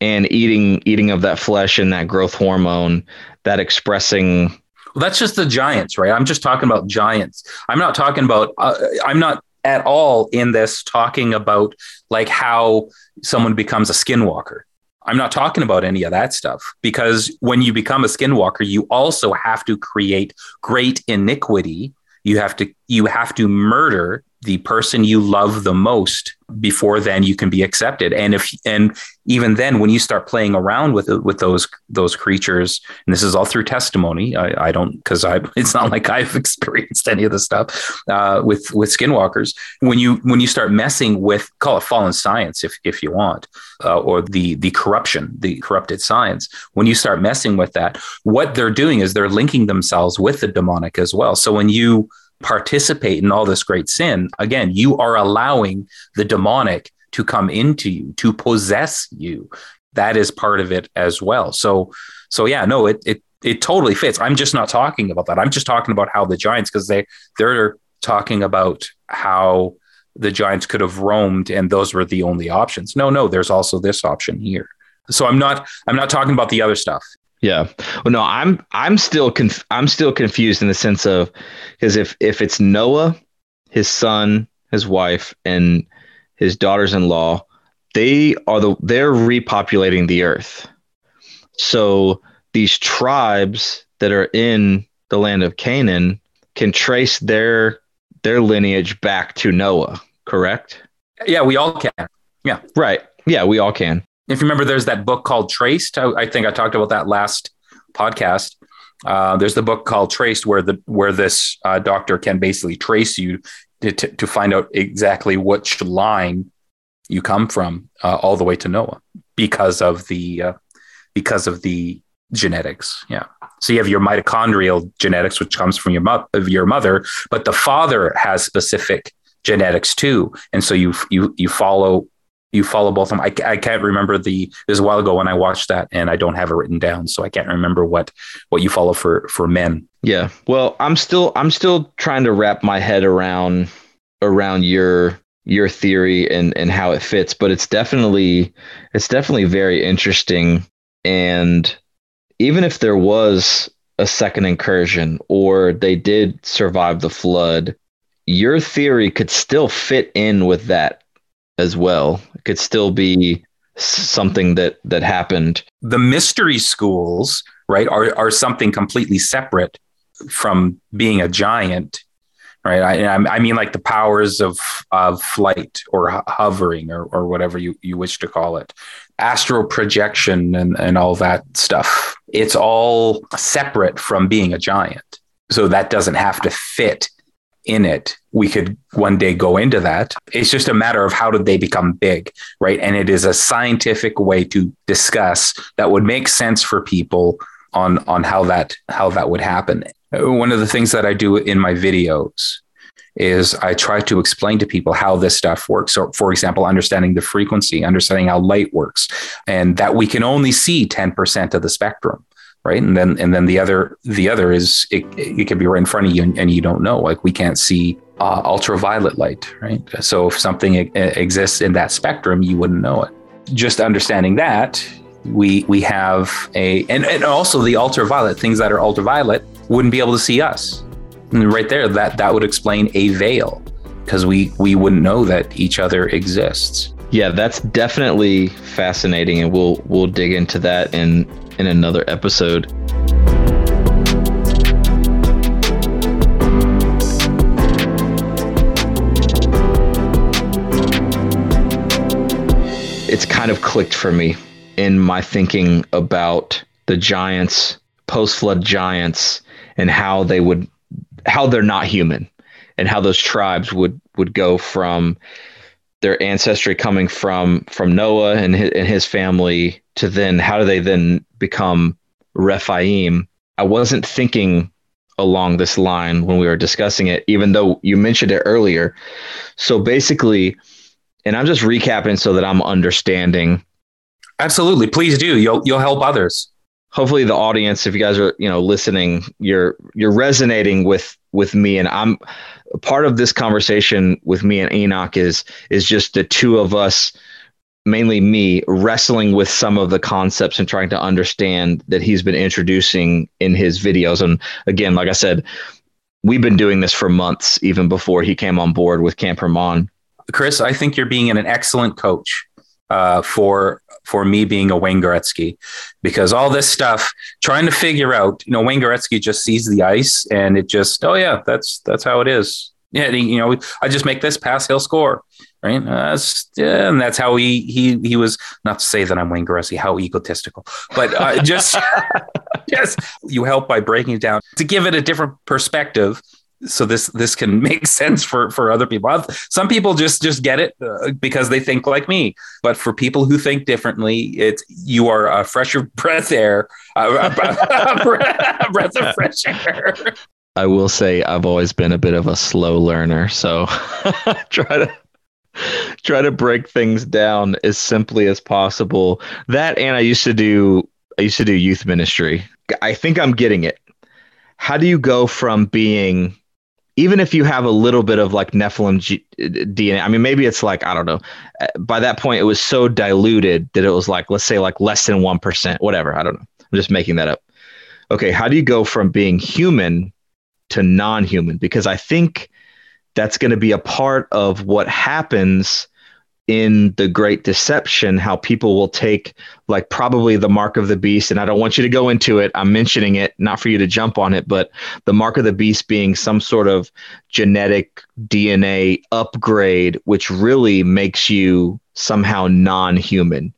S2: and eating eating of that flesh and that growth hormone that expressing
S1: well that's just the giants right? I'm just talking about giants. I'm not talking about uh, i'm not at all in this talking about like how someone becomes a skinwalker. I'm not talking about any of that stuff because when you become a skinwalker you also have to create great iniquity you have to you have to murder the person you love the most before then you can be accepted. And if and even then when you start playing around with with those those creatures and this is all through testimony i, I don't because i it's not like i've experienced any of this stuff uh, with with skinwalkers. When you when you start messing with call it fallen science if if you want uh, or the the corruption the corrupted science when you start messing with that what they're doing is they're linking themselves with the demonic as well. So when you participate in all this great sin, again, you are allowing the demonic to come into you, to possess you. That is part of it as well. So, so yeah, no, it it it totally fits. I'm just not talking about that. I'm just talking about how the Giants, because they they're talking about how the Giants could have roamed and those were the only options. No, no, there's also this option here. So I'm not I'm not talking about the other stuff.
S2: Yeah. Well, no, I'm I'm still conf- I'm still confused in the sense of because if if it's Noah, his son, his wife, and his daughters-in-law, they are the they're repopulating the earth. So these tribes that are in the land of Canaan can trace their their lineage back to Noah, correct?
S1: Yeah, we all can. Yeah.
S2: Right. Yeah, we all can
S1: if you remember, there's that book called Traced. I, I think I talked about that last podcast. Uh, there's the book called Traced, where the where this uh, doctor can basically trace you to, to, find out exactly which line you come from, uh, all the way to Noah, because of the uh, because of the genetics. Yeah. So you have your mitochondrial genetics, which comes from your mo- of your mother, but the father has specific genetics too, and so you you you follow you follow both of them. I, I can't remember the. It was a while ago when I watched that, and I don't have it written down, so I can't remember what what you follow for for men.
S2: Yeah, well, I'm still I'm still trying to wrap my head around around your your theory and and how it fits, but it's definitely it's definitely very interesting. And even if there was a second incursion or they did survive the flood, your theory could still fit in with that as well. It could still be something that that happened.
S1: The mystery schools, right, are are something completely separate from being a giant, right? I, I mean, like the powers of of flight or hovering or or whatever you you wish to call it, astral projection and and all that stuff. It's all separate from being a giant, so that doesn't have to fit in it we could one day go into that. It's just a matter of how did they become big right? And it is a scientific way to discuss that would make sense for people on on how that how that would happen. One of the things that i do in my videos is I try to explain to people how this stuff works. So, for example, understanding the frequency, understanding how light works, and that we can only see 10% of the spectrum right and then and then the other the other is it, it could be right in front of you and, and you don't know like we can't see uh, ultraviolet light right so if something exists in that spectrum you wouldn't know it just understanding that We we have a and, and also the ultraviolet things that are ultraviolet wouldn't be able to see us. And right there, that that would explain a veil because we we wouldn't know that each other exists.
S2: Yeah, that's definitely fascinating, and we'll we'll dig into that in in another episode. It's kind of clicked for me in my thinking about the giants, post flood giants, and how they would how they're not human and how those tribes would would go from their ancestry coming from from Noah and his, and his family to then how do they then become Rephaim? I wasn't thinking along this line when we were discussing it, even though you mentioned it earlier. So basically, and I'm just recapping so that I'm understanding.
S1: Absolutely, please do. You'll you'll help others.
S2: Hopefully, the audience, if you guys are you know listening, you're you're resonating with with me, and I'm part of this conversation with me and Enoch is is just the two of us mainly me wrestling with some of the concepts and trying to understand that he's been introducing in his videos. And again like I said we've been doing this for months even before he came on board with Camp Hermon
S1: Chris I think you're being an excellent coach uh, for for me being a Wayne Gretzky because all this stuff trying to figure out, you know, Wayne Gretzky just sees the ice and it just, oh yeah, that's that's how it is. Yeah, you know, I just make this pass, he'll score, right? Uh, yeah, and that's how he he he was. Not to say that I'm Wayne Gretzky, how egotistical, but uh, just yes, you help by breaking it down to give it a different perspective so this this can make sense for for other people. Some people just just get it uh, because they think like me. But for people who think differently it's you are a fresher breath air a, a breath of fresh air.
S2: I will say i've always been a bit of a slow learner so try to try to break things down as simply as possible. That and i used to do i used to do youth ministry. I think i'm getting it. How do you go from being even if you have a little bit of like Nephilim G- DNA, I mean, maybe it's like, I don't know. Uh, by that point, it was so diluted that it was like, let's say like less than 1%, whatever. I don't know. I'm just making that up. Okay. How do you go from being human to non human? Because I think that's going to be a part of what happens in the great deception how people will take like probably the mark of the beast and i don't want you to go into it i'm mentioning it not for you to jump on it but the mark of the beast being some sort of genetic dna upgrade which really makes you somehow non-human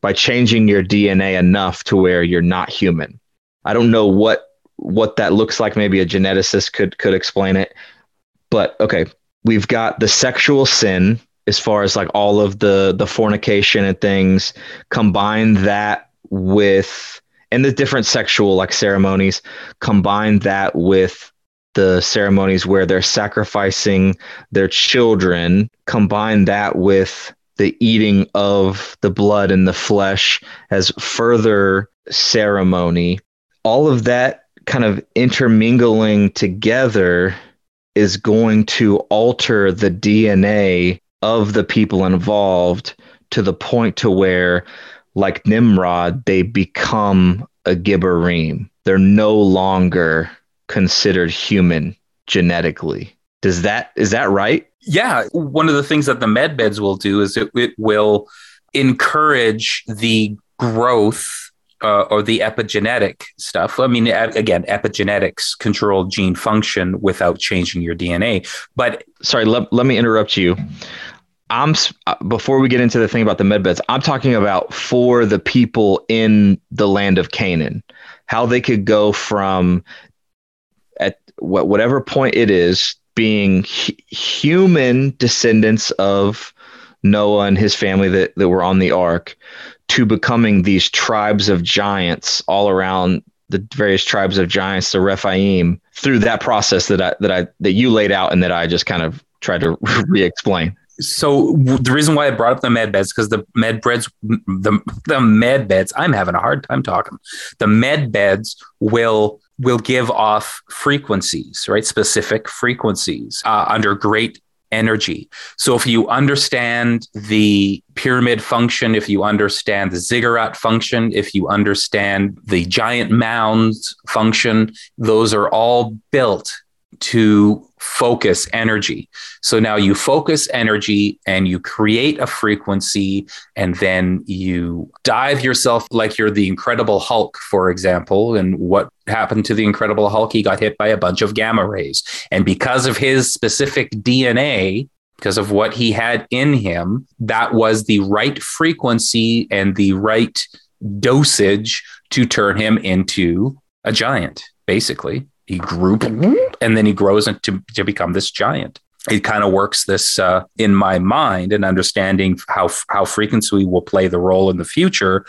S2: by changing your dna enough to where you're not human. I don't know what what that looks like. Maybe a geneticist could could explain it but okay we've got the sexual sin as far as like all of the the fornication and things combine that with and the different sexual like ceremonies combine that with the ceremonies where they're sacrificing their children combine that with the eating of the blood and the flesh as further ceremony all of that kind of intermingling together is going to alter the DNA of the people involved to the point to where like Nimrod they become a Gibborim. They're no longer considered human genetically. Does that is that right?
S1: Yeah, one of the things that the med beds will do is it, it will encourage the growth uh, or the epigenetic stuff. I mean, again, epigenetics control gene function without changing your DNA. But
S2: sorry, let, let me interrupt you. I'm uh, before we get into the thing about the medbeds, I'm talking about for the people in the land of Canaan, how they could go from at whatever point it is being human descendants of Noah and his family that, that were on the ark to becoming these tribes of giants all around the various tribes of giants, the Rephaim, through that process that I that I that you laid out and that I just kind of tried to re-explain.
S1: So the reason why I brought up the med beds because the med beds, the the med beds, I'm having a hard time talking. The med beds will will give off frequencies, right? Specific frequencies uh, under great energy. So if you understand the pyramid function, if you understand the ziggurat function, if you understand the giant mounds function, those are all built to focus energy. So now you focus energy and you create a frequency, and then you dive yourself like you're the Incredible Hulk, for example. And what happened to the Incredible Hulk? He got hit by a bunch of gamma rays. And because of his specific DNA, because of what he had in him, that was the right frequency and the right dosage to turn him into a giant, basically he grew and then he grows into to become this giant. It kind of works this uh, in my mind and understanding how how frequency will play the role in the future.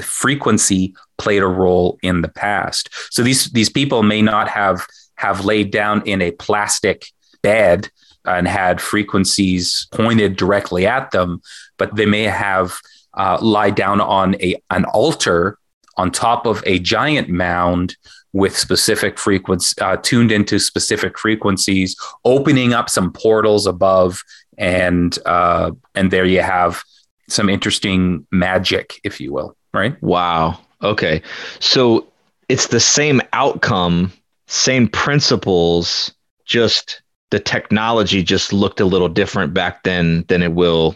S1: Frequency played a role in the past. So these these people may not have have laid down in a plastic bed and had frequencies pointed directly at them but they may have uh, lie down on a an altar on top of a giant mound with specific frequencies, uh, tuned into specific frequencies, opening up some portals above, and uh, and there you have some interesting magic, if you will. Right?
S2: Wow. Okay. So it's the same outcome, same principles, just the technology just looked a little different back then than it will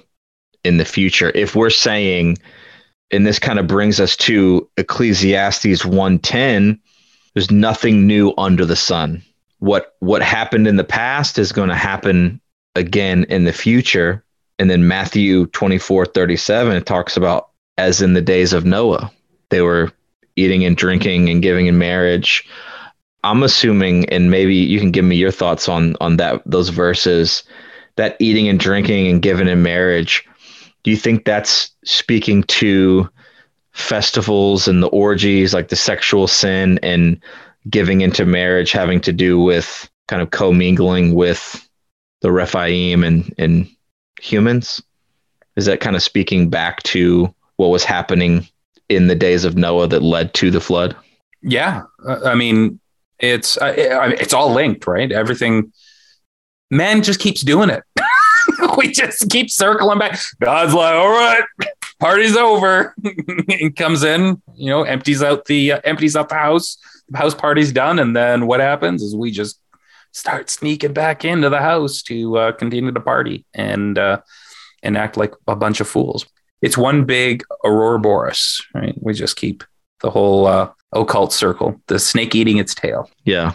S2: in the future. If we're saying, and this kind of brings us to Ecclesiastes 110, there's nothing new under the sun. What what happened in the past is going to happen again in the future. And then Matthew 24, 37, it talks about as in the days of Noah. They were eating and drinking and giving in marriage. I'm assuming, and maybe you can give me your thoughts on on that those verses, that eating and drinking and giving in marriage. Do you think that's speaking to festivals and the orgies, like the sexual sin and giving into marriage having to do with kind of commingling with the Rephaim and, and humans? Is that kind of speaking back to what was happening in the days of Noah that led to the flood?
S1: Yeah. Uh, I mean, it's it's all linked, right? Everything man just keeps doing it. we just keep circling back. God's like, all right, party's over. and comes in, you know, empties out the uh, empties out the house. The house party's done, and then what happens is we just start sneaking back into the house to uh, continue the party and uh, and act like a bunch of fools. It's one big Ouroboros, right? We just keep the whole uh, occult circle, the snake eating its tail.
S2: Yeah.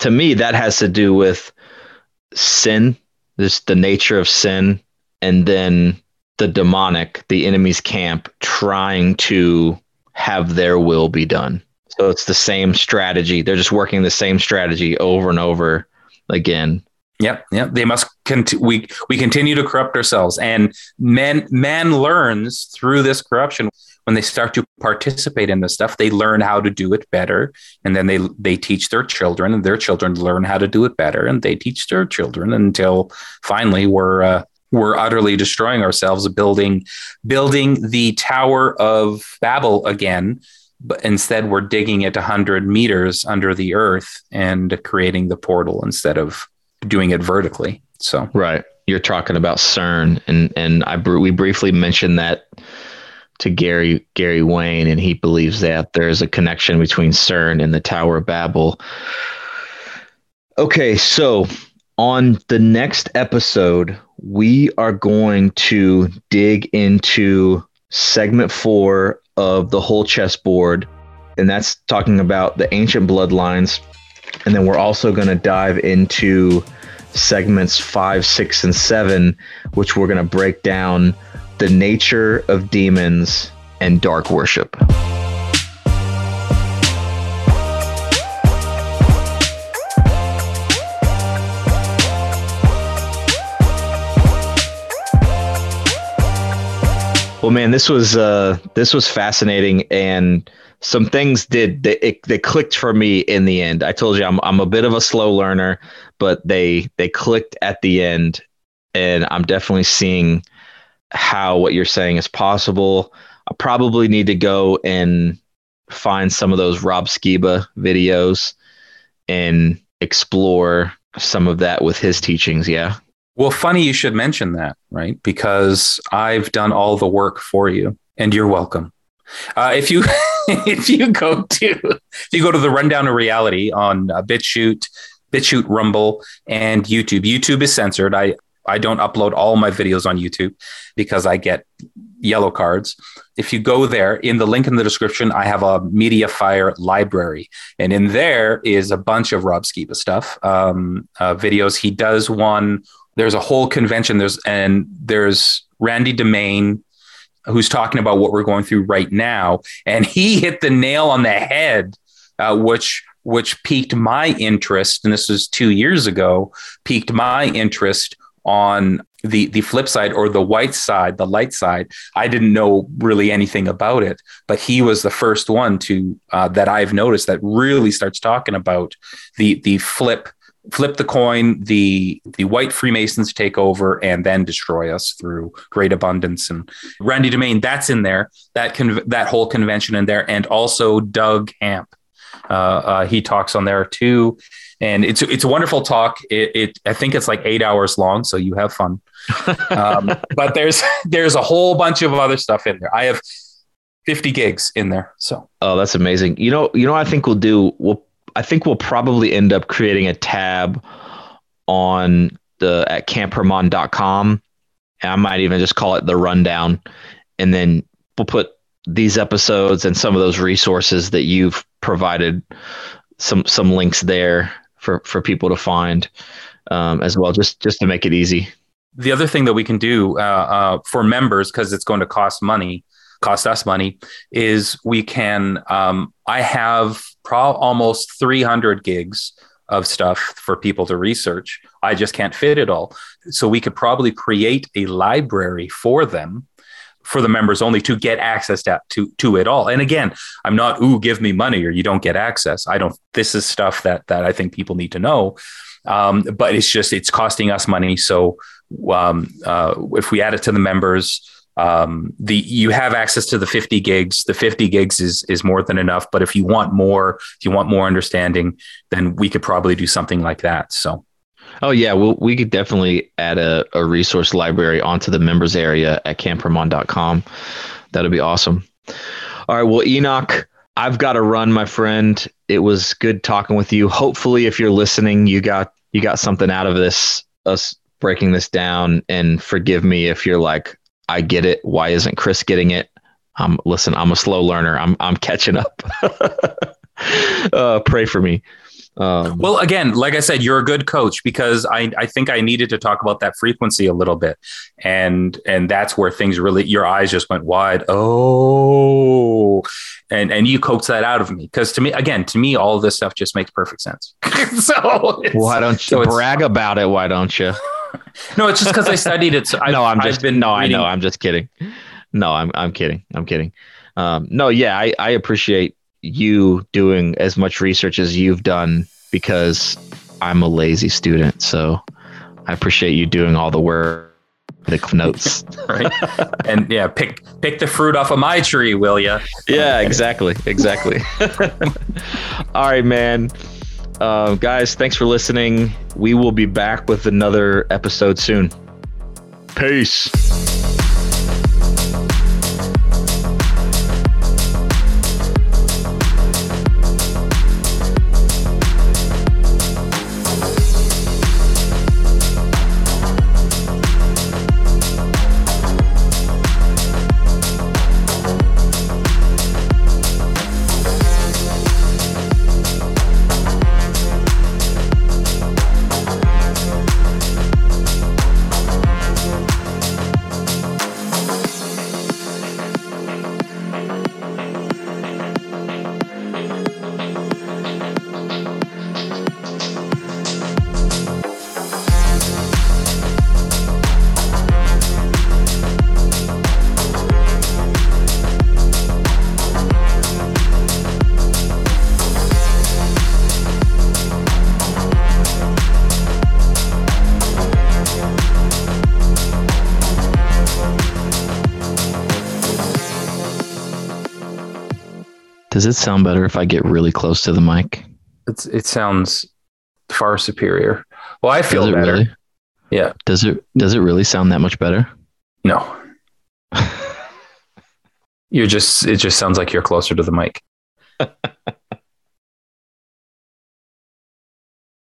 S2: To me, that has to do with sin, this the nature of sin, and then the demonic, the enemy's camp, trying to have their will be done. So it's the same strategy. They're just working the same strategy over and over again.
S1: Yep, yep. They must. Cont- we we continue to corrupt ourselves, and man man learns through this corruption. When they start to participate in this stuff, they learn how to do it better, and then they they teach their children, and their children learn how to do it better, and they teach their children until finally we're uh, we're utterly destroying ourselves building building the tower of babel again but instead we're digging it 100 meters under the earth and creating the portal instead of doing it vertically. So
S2: right. You're talking about cern and and i we briefly mentioned that to gary gary wayne and he believes that there's a connection between cern and the tower of babel. Okay so on the next episode, we are going to dig into segment four of the whole chessboard, and that's talking about the ancient bloodlines. And then we're also going to dive into segments five, six, and seven, which we're going to break down the nature of demons and dark worship. Well, man, this was uh, this was fascinating, and some things did they, it, they clicked for me in the end. I told you I'm I'm a bit of a slow learner, but they they clicked at the end, and I'm definitely seeing how what you're saying is possible. I probably need to go and find some of those Rob Skiba videos and explore some of that with his teachings. Yeah.
S1: Well, funny you should mention that, right? Because I've done all the work for you, and you're welcome. Uh, if you if you go to if you go to the rundown of reality on uh, BitChute, BitChute, Rumble, and YouTube. YouTube is censored. I I don't upload all my videos on YouTube because I get yellow cards. If you go there, in the link in the description, I have a MediaFire library, and in there is a bunch of Rob Skiba stuff, um, uh, videos. He does one. There's a whole convention. There's and there's Randy Demain who's talking about what we're going through right now, and he hit the nail on the head, uh, which which piqued my interest, and this was two years ago, piqued my interest on the the flip side or the white side, the light side. I didn't know really anything about it, but he was the first one to uh, that I've noticed that really starts talking about the the flip flip the coin the the white freemasons take over and then destroy us through great abundance and randy DeMain, that's in there that con- that whole convention in there and also doug hamp uh, uh, he talks on there too and it's it's a wonderful talk. It, it I think it's like eight hours long, so you have fun. Um, but there's there's a whole bunch of other stuff in there. I have 50 gigs in there. So
S2: oh, that's amazing. You know, you know, I think we'll do. We'll I think we'll probably end up creating a tab on the at camphermon.com. And I might even just call it the rundown, and then we'll put these episodes and some of those resources that you've provided some some links there for for people to find um, as well, just just to make it easy.
S1: The other thing that we can do uh, uh, for members, because it's going to cost money, cost us money, is we can. Um, I have pro- almost 300 gigs of stuff for people to research. I just can't fit it all. So we could probably create a library for them for the members only to get access to, to to it all. And again, I'm not ooh give me money or you don't get access. I don't. This is stuff that that I think people need to know. Um, but it's just it's costing us money. So um, uh, if we add it to the members, um, the you have access to the 50 gigs. The 50 gigs is is more than enough. But if you want more, if you want more understanding, then we could probably do something like that. So.
S2: Oh yeah, well, we could definitely add a, a resource library onto the members area at camphermon.com. That'd be awesome. All right, well, Enoch, I've got to run, my friend. It was good talking with you. Hopefully, if you're listening, you got you got something out of this us breaking this down. And forgive me if you're like, I get it. Why isn't Chris getting it? Um, listen, I'm a slow learner. I'm I'm catching up. uh, pray for me.
S1: Um, well, again, like I said, you're a good coach because I, I think I needed to talk about that frequency a little bit, and and that's where things really your eyes just went wide. Oh, and and you coaxed that out of me because to me, again, to me, all this stuff just makes perfect sense.
S2: so why don't you so brag about it? Why don't you?
S1: no, it's just because I studied it. So I,
S2: no, I'm just been no, reading. I know, I'm just kidding. No, I'm I'm kidding. I'm kidding. Um, no, yeah, I, I appreciate you doing as much research as you've done because I'm a lazy student. So I appreciate you doing all the work. The notes,
S1: right? and yeah, pick pick the fruit off of my tree, will you?
S2: Yeah, exactly, exactly. all right, man. Uh, guys, thanks for listening. We will be back with another episode soon. Peace. Does it sound better if I get really close to the mic?
S1: It's, it sounds far superior. Well, I feel better. Really? Yeah.
S2: Does it does it really sound that much better?
S1: No. You're just it just sounds like you're closer to the mic.